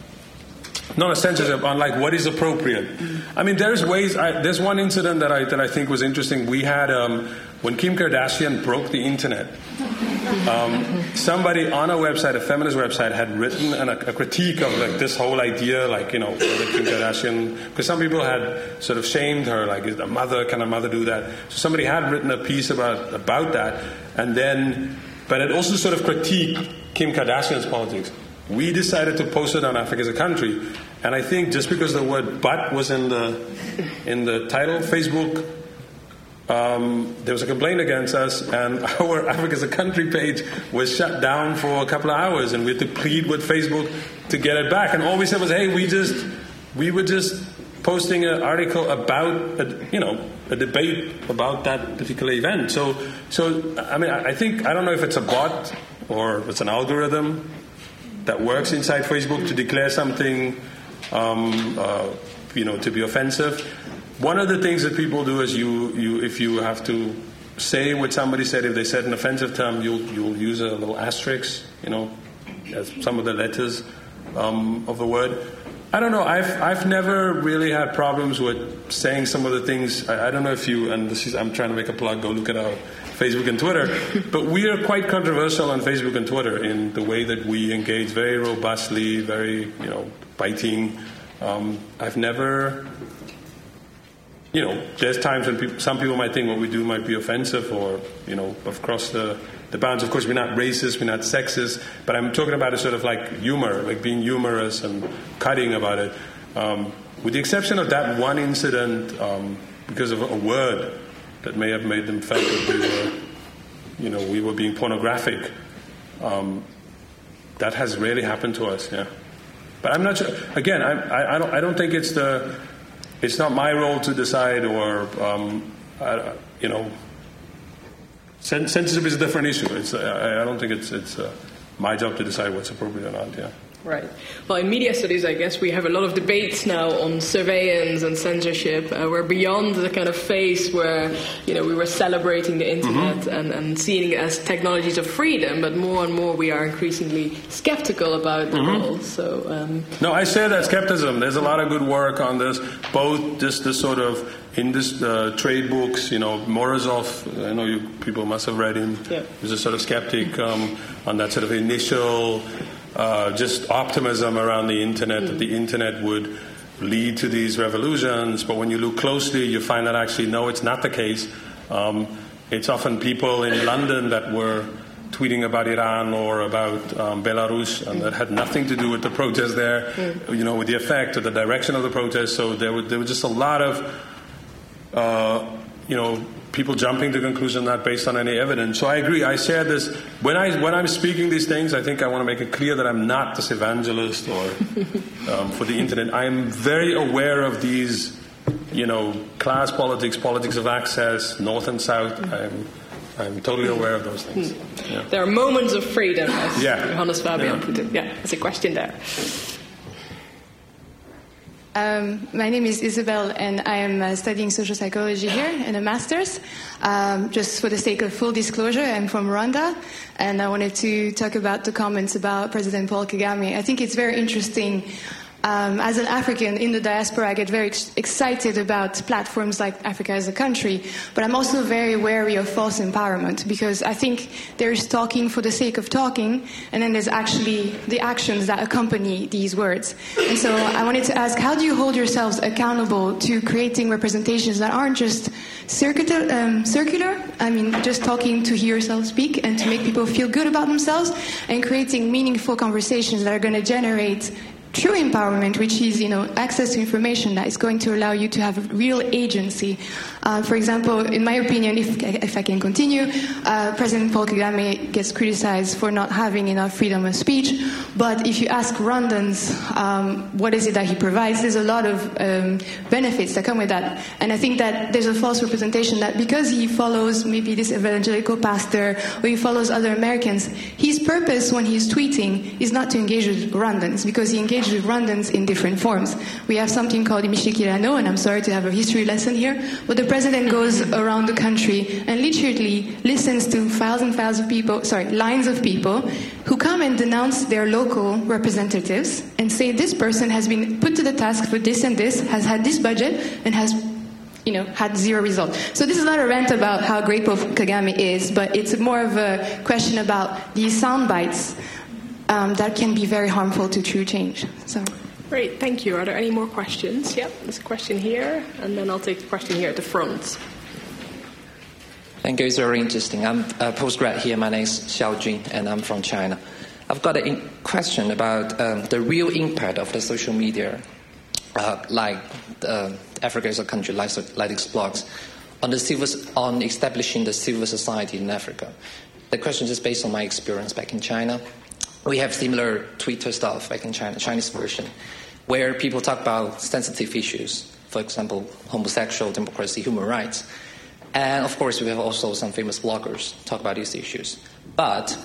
not a censorship on like what is appropriate. I mean, there's ways. I, there's one incident that I that I think was interesting. We had um, when Kim Kardashian broke the internet. Um, somebody on a website, a feminist website, had written an, a critique of like this whole idea, like you know, Kim Kardashian, because some people had sort of shamed her, like, is a mother can a mother do that? So somebody had written a piece about about that, and then, but it also sort of critiqued Kim Kardashian's politics. We decided to post it on Africa is a country, and I think just because the word "but" was in the in the title, Facebook um, there was a complaint against us, and [LAUGHS] our Africa is a country page was shut down for a couple of hours, and we had to plead with Facebook to get it back. And all we said was, "Hey, we just we were just posting an article about a, you know a debate about that particular event." So, so I mean, I think I don't know if it's a bot or it's an algorithm that works inside Facebook to declare something, um, uh, you know, to be offensive one of the things that people do is you, you if you have to say what somebody said, if they said an offensive term, you'll, you'll use a little asterisk, you know, as some of the letters um, of the word. I don't know. I've I've never really had problems with saying some of the things. I, I, don't know if you and this is I'm trying to make a plug. Go look at our Facebook and Twitter. [LAUGHS] but we are quite controversial on Facebook and Twitter in the way that we engage very robustly, very you know biting. Um, I've never you know, there's times when people, some people might think what we do might be offensive or, you know, across the, the bounds. Of course, we're not racist, we're not sexist, but I'm talking about a sort of like humor, like being humorous and cutting about it. Um, with the exception of that one incident, um, because of a word that may have made them feel that we were, you know, we were being pornographic. Um, that has rarely happened to us, yeah. But I'm not sure. Again, I, I, I, don't, I don't think it's the it's not my role to decide, or um, I, you know, censorship is a different issue. It's, I, I don't think it's it's uh, my job to decide what's appropriate or not. Yeah. Right. Well, in media studies, I guess we have a lot of debates now on surveillance and censorship. Uh, we're beyond the kind of phase where you know we were celebrating the internet Mm-hmm. and, and seeing it as technologies of freedom, but more and more we are increasingly skeptical about the Mm-hmm. role. So. Um, No, I share that skepticism. There's a lot of good work on this, both just the sort of in this uh, trade books, you know, Morozov, I know you people must have read him. Yeah. He's a sort of skeptic um, on that sort of initial uh, just optimism around the internet, that the internet would lead to these revolutions. But when you look closely, you find that actually, no, it's not the case. Um, it's often people in London that were tweeting about Iran or about um, Belarus, and that had nothing to do with the protest there, you know, with the effect or the direction of the protest. So there was, there was just a lot of, uh, you know, people jumping to conclusion not based on any evidence. So I agree. I share this when I when I'm speaking these things. I think I want to make it clear that I'm not this evangelist or [LAUGHS] um, for the internet. I am very aware of these, you know, class politics, politics of access, north and south. I'm I'm totally aware of those things. Yeah. there are moments of freedom, as Yeah. Johannes Fabian Yeah. put it. Yeah, there's a question there. Um, my name is Isabel, and I am uh, studying social psychology here in a master's. Um, just for the sake of full disclosure, I'm from Rwanda, and I wanted to talk about the comments about President Paul Kagame. I think it's very interesting. Um, as an African in the diaspora, I get very ex- excited about platforms like Africa is a country, but I'm also very wary of false empowerment because I think there's talking for the sake of talking, and then there's actually the actions that accompany these words. And so I wanted to ask, how do you hold yourselves accountable to creating representations that aren't just circular, um, circular? I mean, just talking to hear yourself speak and to make people feel good about themselves, and creating meaningful conversations that are going to generate true empowerment, which is you know access to information that is going to allow you to have real agency. Uh, for example, in my opinion, if, if I can continue, uh, President Paul Kagame gets criticized for not having enough freedom of speech. But if you ask Rwandans um, what is it that he provides, there's a lot of um, benefits that come with that. And I think that there's a false representation that because he follows maybe this evangelical pastor or he follows other Americans, his purpose when he's tweeting is not to engage with Rwandans because he engages with Rwandans in different forms. We have something called Umushyikirano, and I'm sorry to have a history lesson here, but the president goes around the country and literally listens to files and of people, sorry, lines of people who come and denounce their local representatives and say this person has been put to the task for this and this, has had this budget, and has you know, had zero result. So this is not a rant about how great Paul Kagame is, but it's more of a question about these sound bites um, that can be very harmful to true change. So. Great, thank you. Are there any more questions? Yep, there's a question here, and then I'll take the question here at the front. Thank you. It's very interesting. I'm a postgrad here. My name is Xiao Jun, and I'm from China. I've got a question about um, the real impact of the social media, uh, like uh, Africa is a country like, like these blogs, on the civil, on establishing the civil society in Africa. The question is based on my experience back in China. We have similar Twitter stuff back in China, Chinese version, where people talk about sensitive issues, for example, homosexual democracy, human rights. And of course, we have also some famous bloggers talk about these issues. But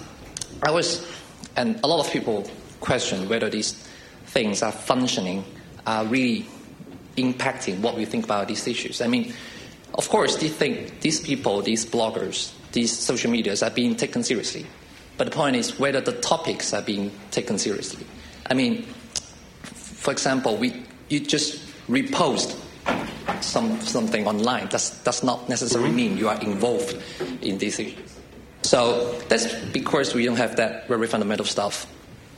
I was, and a lot of people question whether these things are functioning, are really impacting what we think about these issues. I mean, of course, they think these people, these bloggers, these social medias are being taken seriously. But the point is whether the topics are being taken seriously. I mean, for example, we, you just repost some, something online. That's, does not necessarily mm-hmm. mean you are involved in these issues. So that's because we don't have that very fundamental stuff,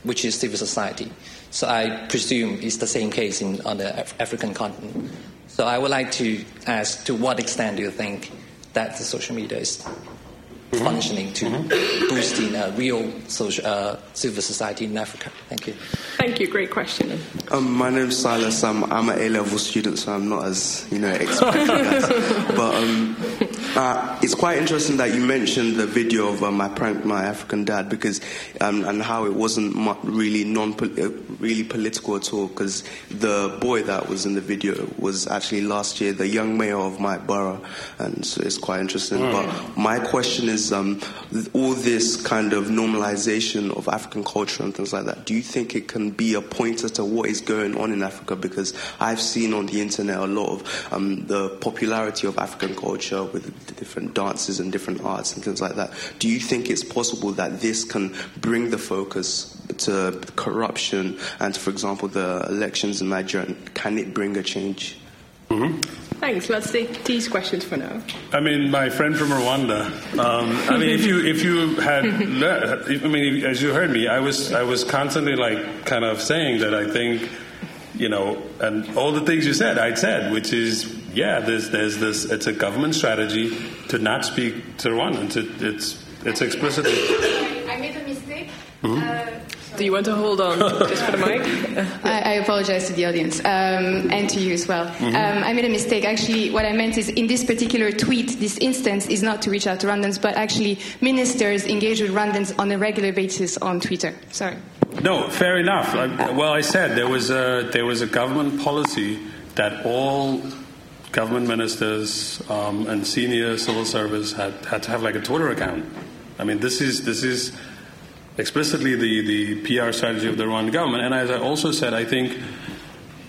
which is civil society. So I presume it's the same case in, on the Af- African continent. So I would like to ask, to what extent do you think that the social media is functioning to boosting a real social, uh, civil society in Africa? Thank you. Thank you, great question. Um, my name's Silas. I'm, I'm an A-level student, so I'm not as you know expert as you guys. [LAUGHS] But um, Uh, it's quite interesting that you mentioned the video of uh, my prank my African dad because um, and how it wasn't really non uh, really political at all because the boy that was in the video was actually last year the young mayor of my borough and so it's quite interesting. Mm. But my question is um, all this kind of normalization of African culture and things like that. Do you think it can be a pointer to what is going on in Africa? Because I've seen on the internet a lot of um, the popularity of African culture with different dances and different arts and things like that. Do you think it's possible that this can bring the focus to corruption and, for example, the elections in Nigeria? Can it bring a change? Thanks. Let's take these questions for now. I mean, my friend from Rwanda. Um, I mean, if you if you had, le- I mean, as you heard me, I was I was constantly like kind of saying that I think, you know, and all the things you said, I'd said, which is, yeah, there's there's this. It's a government strategy to not speak to Rwandans. It, it's it's explicitly. I made a mistake. Do you want to hold on [LAUGHS] just for the mic? I, I apologize to the audience um, and to you as well. Mhm. Um, I made a mistake. Actually, what I meant is in this particular tweet, this instance is not to reach out to Rwandans, but actually ministers engage with Rwandans on a regular basis on Twitter. Sorry. No, fair enough. I, well, I said there was a there was a government policy that all government ministers um, and senior civil service had, had to have like a Twitter account. I mean, this is this is explicitly the, the PR strategy of the Rwandan government. And as I also said, I think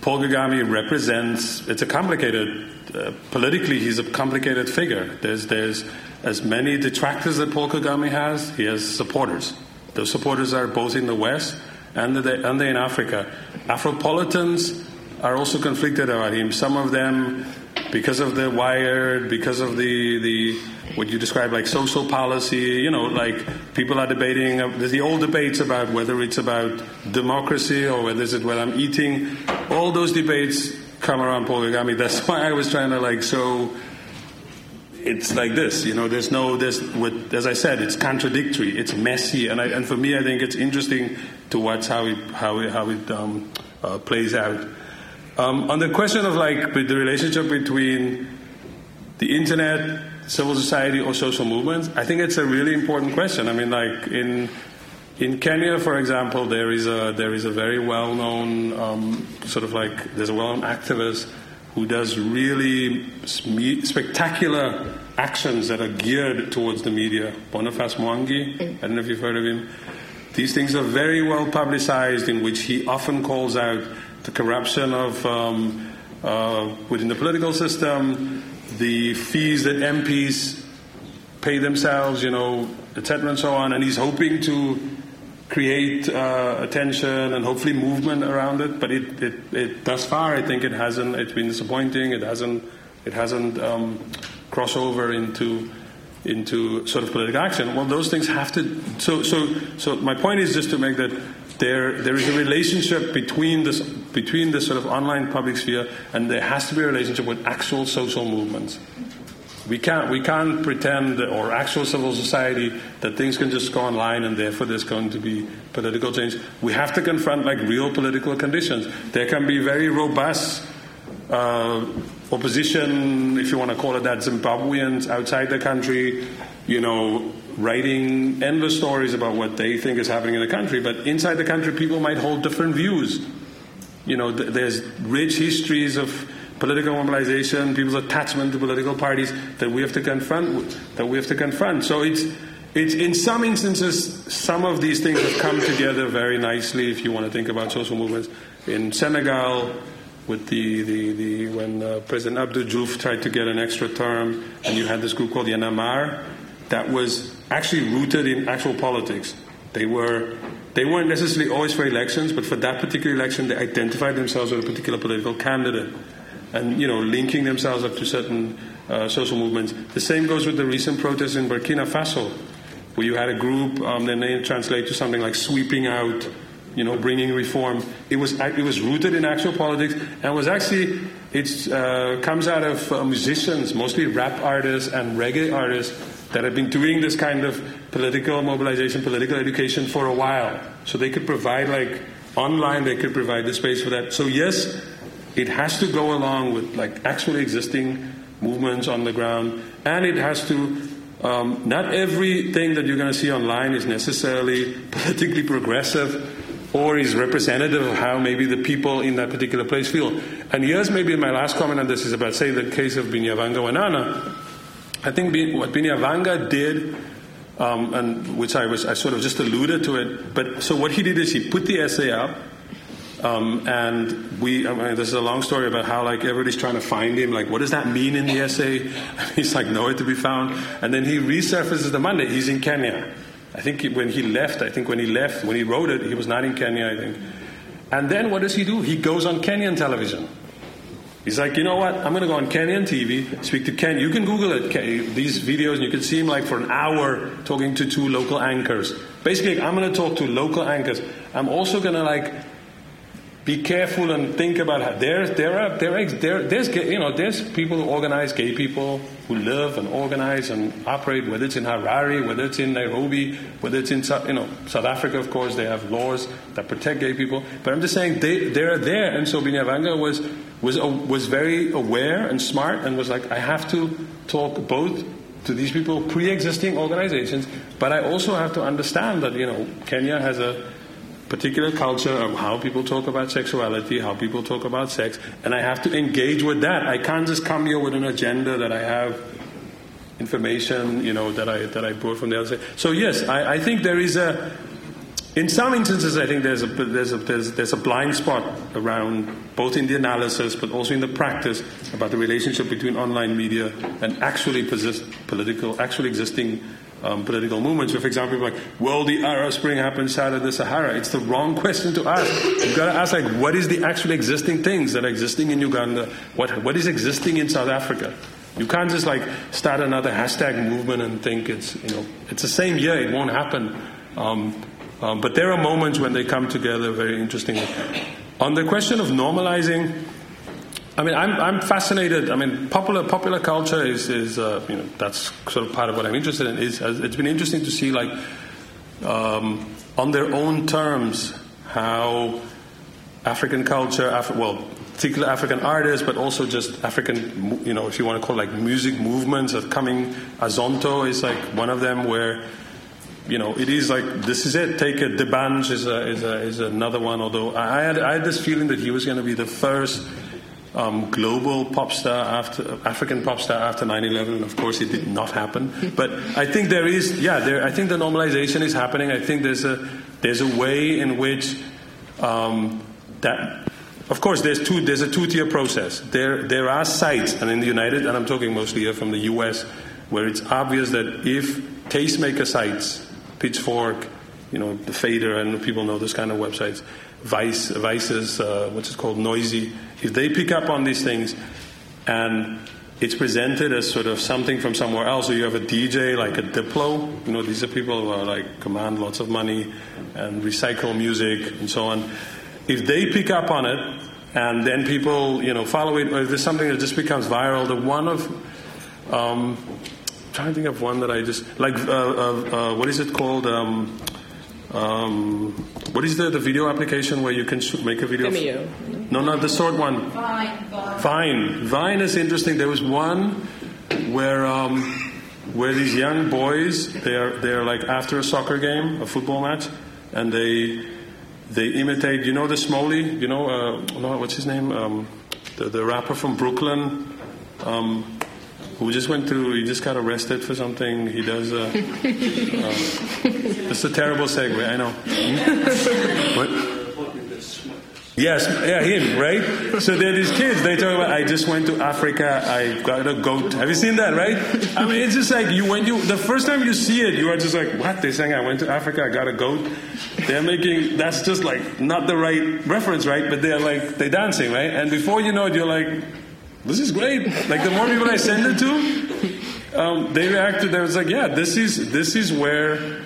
Paul Kagame represents. It's a complicated. Uh, politically, he's a complicated figure. There's there's as many detractors that Paul Kagame has. He has supporters. Those supporters are both in the West and the, and they in Africa. Afropolitans are also conflicted about him. Some of them, because of the wired, because of the the what you describe like social policy, you know, like people are debating. Uh, there's the old debates about whether it's about democracy or whether it's whether I'm eating. All those debates come around Paul Kagame. That's [LAUGHS] why I was trying to like so. It's like this, you know. There's no, there's, with, as I said, it's contradictory, it's messy, and I, and for me, I think it's interesting to watch how it how it how it um, uh, plays out. Um, on the question of like the relationship between the internet, civil society, or social movements, I think it's a really important question. I mean, like in in Kenya, for example, there is a there is a very well known um, sort of like there's a well known activist who does really spectacular actions that are geared towards the media. Boniface Mwangi, I don't know if you've heard of him. These things are very well publicized, in which he often calls out the corruption of um, uh, within the political system, the fees that MPs pay themselves, you know, etc. and so on. And he's hoping to create uh, attention and hopefully movement around it. But it, it, it, thus far, I think it hasn't. It's been disappointing. It hasn't. It hasn't um, crossed over into into sort of political action. Well, those things have to. So, so, so my point is just to make that there there is a relationship between this between this sort of online public sphere and there has to be a relationship with actual social movements. We can't we can't pretend or actual civil society that things can just go online and therefore there's going to be political change. We have to confront like real political conditions. There can be very robust uh, opposition, if you want to call it that, Zimbabweans outside the country, you know, writing endless stories about what they think is happening in the country. But inside the country, people might hold different views. You know, th- there's rich histories of political mobilization, people's attachment to political parties that we have to confront. That we have to confront. So it's it's in some instances, some of these things have come together very nicely. If you want to think about social movements in Senegal, with the, the, the when uh, President Abdou Diouf tried to get an extra term, and you had this group called Y'en a Marre, that was actually rooted in actual politics. They were they weren't necessarily always for elections, but for that particular election, they identified themselves with a particular political candidate, and you know, linking themselves up to certain uh, social movements. The same goes with the recent protests in Burkina Faso, where you had a group. Um, their name translates to something like "sweeping out." You know, bringing reform. It was it was rooted in actual politics, and was actually it uh, comes out of uh, musicians, mostly rap artists and reggae artists that have been doing this kind of political mobilization, political education for a while. So they could provide, like, online, they could provide the space for that. So, yes, it has to go along with, like, actually existing movements on the ground, and it has to. Um, not everything that you're going to see online is necessarily [LAUGHS] politically progressive or is representative of how maybe the people in that particular place feel. And here's maybe my last comment on this is about, say, the case of Binyavanga Wainaina. I think what Binyavanga did, um, and which I was, I sort of just alluded to it, but so what he did is he put the essay up, um, and we, I mean, this is a long story about how like everybody's trying to find him. Like, what does that mean in the essay? [LAUGHS] he's like nowhere to be found. And then he resurfaces the Monday. He's in Kenya. I think he, when he left, I think when he left, when he wrote it, he was not in Kenya. I think. And then what does he do? He goes on Kenyan television. He's like, you know what? I'm going to go on Kenyan TV, speak to Ken. You can Google it, these videos, and you can see him like for an hour talking to two local anchors. Basically, I'm going to talk to local anchors. I'm also going to like be careful and think about how there there are there, there there's you know there's people who organize gay people who live and organize and operate whether it's in Harare whether it's in Nairobi whether it's in you know South Africa of course they have laws that protect gay people. But I'm just saying they they're there. And so Binyavanga was was uh, was very aware and smart and was like I have to talk both to these people pre-existing organizations but I also have to understand that you know Kenya has a particular culture of how people talk about sexuality, how people talk about sex, and I have to engage with that. I can't just come here with an agenda that I have information, you know, that I that I brought from the other side. So yes, I, I think there is a. In some instances, I think there's a, there's, a, there's, there's a blind spot around both in the analysis but also in the practice about the relationship between online media and actually political, actually existing um, political movements. So, for example, like, will the Arab Spring happen south of the Sahara? It's the wrong question to ask. You've got to ask, like, what is the actually existing things that are existing in Uganda? What, what is existing in South Africa? You can't just like start another hashtag movement and think it's you know it's the same year. It won't happen. Um, um, but there are moments when they come together very interestingly. On the question of normalizing I mean, I'm, I'm fascinated. I mean, popular popular culture is, is uh, you know that's sort of part of what I'm interested in. Is it's been interesting to see like um, on their own terms how African culture, Af- well, particular African artists, but also just African, you know, if you want to call it like music movements are coming. Azonto is like one of them where you know, it is like this is it. Take it. D'banj is a, is, a, is another one. Although I had I had this feeling that he was going to be the first um, global pop star after African pop star after 9/11, and of course it did not happen. [LAUGHS] But I think there is, yeah, there. I think the normalization is happening. I think there's a there's a way in which um, that. Of course, there's two. There's a two-tier process. There, there are sites, and in the United, and I'm talking mostly here from the U.S., where it's obvious that if tastemaker sites, Pitchfork, you know, the Fader, and people know those kind of websites, Vice, Vice's, uh, what's it called, Noisey, if they pick up on these things and it's presented as sort of something from somewhere else, or you have a DJ like a Diplo, you know, these are people who are like command lots of money and recycle music and so on. If they pick up on it and then people, you know, follow it, or if there's something that just becomes viral, the one of, um, I'm trying to think of one that I just, like, uh, uh, uh what is it called? Um, um, what is the, the video application where you can make a video? Vimeo. No, not the short one. Vine. Vine. Vine is interesting. There was one where um, where these young boys they're they're like after a soccer game, a football match, and they they imitate. You know the Shmoney. You know uh, what's his name? Um, the the rapper from Brooklyn. Um, who just went to, he just got arrested for something. He does, uh, [LAUGHS] uh, it's a terrible segue, I know. [LAUGHS] what? Yes, yeah, him, right? So there are these kids, they talk about, I just went to Africa, I got a goat. Have you seen that, right? I mean, it's just like, you when you, the first time you see it, you are just like, what? They're saying, I went to Africa, I got a goat. They're making, that's just like, not the right reference, right? But they're like, they're dancing, right? And before you know it, you're like, this is great. Like the more people I send it to, um, they react to. They was like, yeah, this is this is where,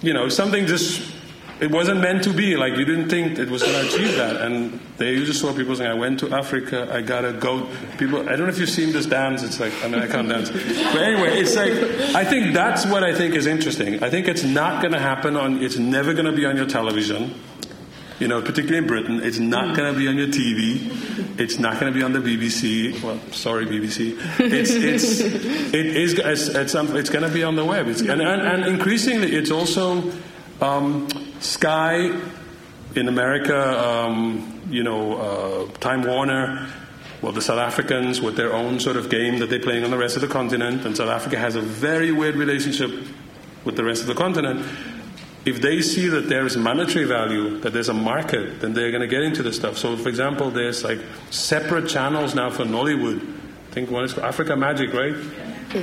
you know, something just it wasn't meant to be. Like you didn't think it was going to achieve that. And they just saw people saying, I went to Africa, I got a goat. People, I don't know if you've seen this dance. It's like, I mean, I can't dance. But anyway, it's like, I think that's what I think is interesting. I think it's not going to happen on, it's never going to be on your television. You know, particularly in Britain, it's not going to be on your TV. It's not going to be on the BBC. Well, sorry, BBC. It's it's [LAUGHS] it is it's it's, um, it's going to be on the web. It's, and, and, and increasingly, it's also um, Sky in America. Um, you know, uh, Time Warner. Well, the South Africans with their own sort of game that they're playing on the rest of the continent, and South Africa has a very weird relationship with the rest of the continent if they see that there is monetary value, that there's a market, then they're going to get into this stuff. So, for example, there's like separate channels now for Nollywood. I think one is Africa Magic, right?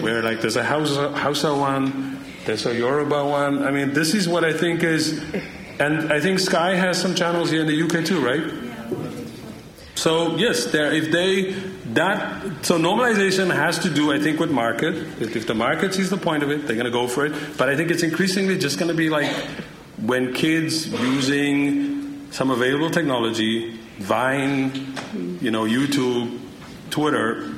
Where like there's a Hausa, Hausa one, there's a Yoruba one. I mean, this is what I think is, and I think Sky has some channels here in the UK too, right? So yes, there if they that so normalization has to do, I think, with market. If, the market sees the point of it, they're going to go for it. But I think it's increasingly just going to be like when kids using some available technology, Vine, you know, YouTube, Twitter,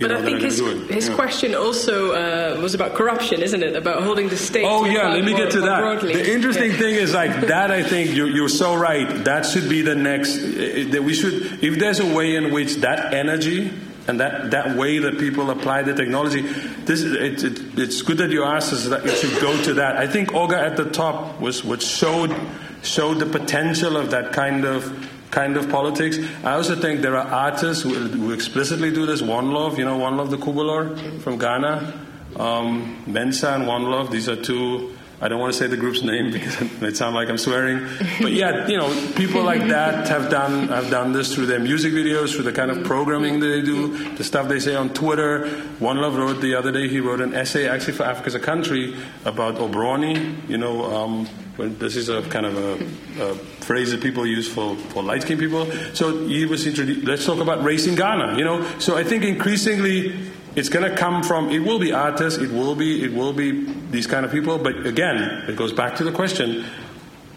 you but know, I think his, his yeah. question also uh, was about corruption, isn't it? About holding the state. Oh yeah, let me more, get to that. Broadly. The interesting yeah. thing is like [LAUGHS] that. I think you're, you're so right. That should be the next. That we should, if there's a way in which that energy and that, that way that people apply the technology, this it, it, it's good that you asked us that it should go to that. I think oga at the top was what showed showed the potential of that kind of kind of politics. I also think there are artists who, who explicitly do this. Wanlov, you know, Wanlov the Kubolor from Ghana, um, M3nsa and Wanlov. These are two. I don't want to say the group's name because it might sound like I'm swearing, but yeah, you know, people like that have done have done this through their music videos, through the kind of programming they do, the stuff they say on Twitter. Wanlov wrote the other day. He wrote an essay actually for Africa is a Country about Obroni. You know, um, this is a kind of a, a phrase that people use for, for light skinned people. So he was introduced, let's talk about race in Ghana, you know. So I think increasingly it's going to come from, it will be artists, it will be, it will be these kind of people. But again, it goes back to the question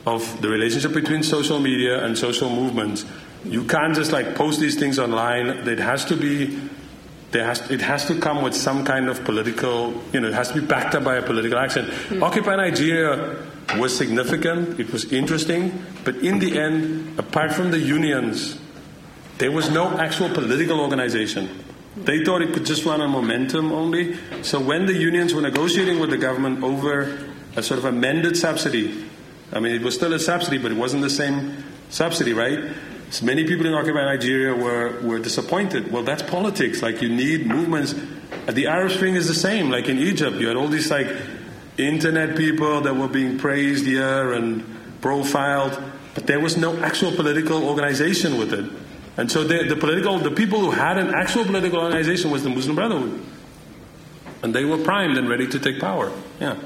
of the relationship between social media and social movements. You can't just like post these things online. It has to be there has, it has to come with some kind of political, you know, it has to be backed up by a political action. Mm-hmm. Occupy Nigeria was significant, it was interesting, but in the end, apart from the unions, there was no actual political organization. They thought it could just run on momentum only. So when the unions were negotiating with the government over a sort of amended subsidy, I mean, it was still a subsidy, but it wasn't the same subsidy, right? So many people in Occupy Nigeria were, were disappointed. Well, that's politics. Like, you need movements. The Arab Spring is the same. Like in Egypt, you had all these, like, internet people that were being praised here and profiled, but there was no actual political organization with it. And so the, the political, the people who had an actual political organization was the Muslim Brotherhood. And they were primed and ready to take power. Yeah.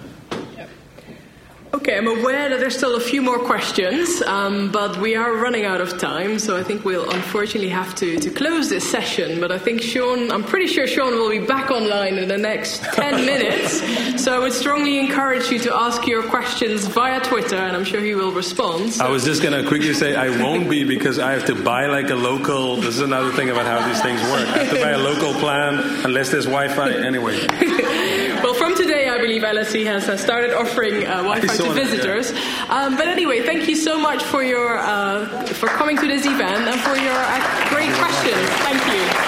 Okay, I'm aware that there's still a few more questions, um, but we are running out of time, so I think we'll unfortunately have to, to close this session. But I think Sean, I'm pretty sure Sean will be back online in the next 10 [LAUGHS] minutes, so I would strongly encourage you to ask your questions via Twitter, and I'm sure he will respond. So. I was just going to quickly say I won't be because I have to buy like a local. This is another thing about how these things work. I have to buy a local plan unless there's Wi Fi. Anyway. [LAUGHS] well, from today, I believe LSE has uh, started offering uh, Wi-Fi to visitors. yeah. um, but anyway, thank you so much for your uh, for coming to this event and for your uh, great questions. Thank you.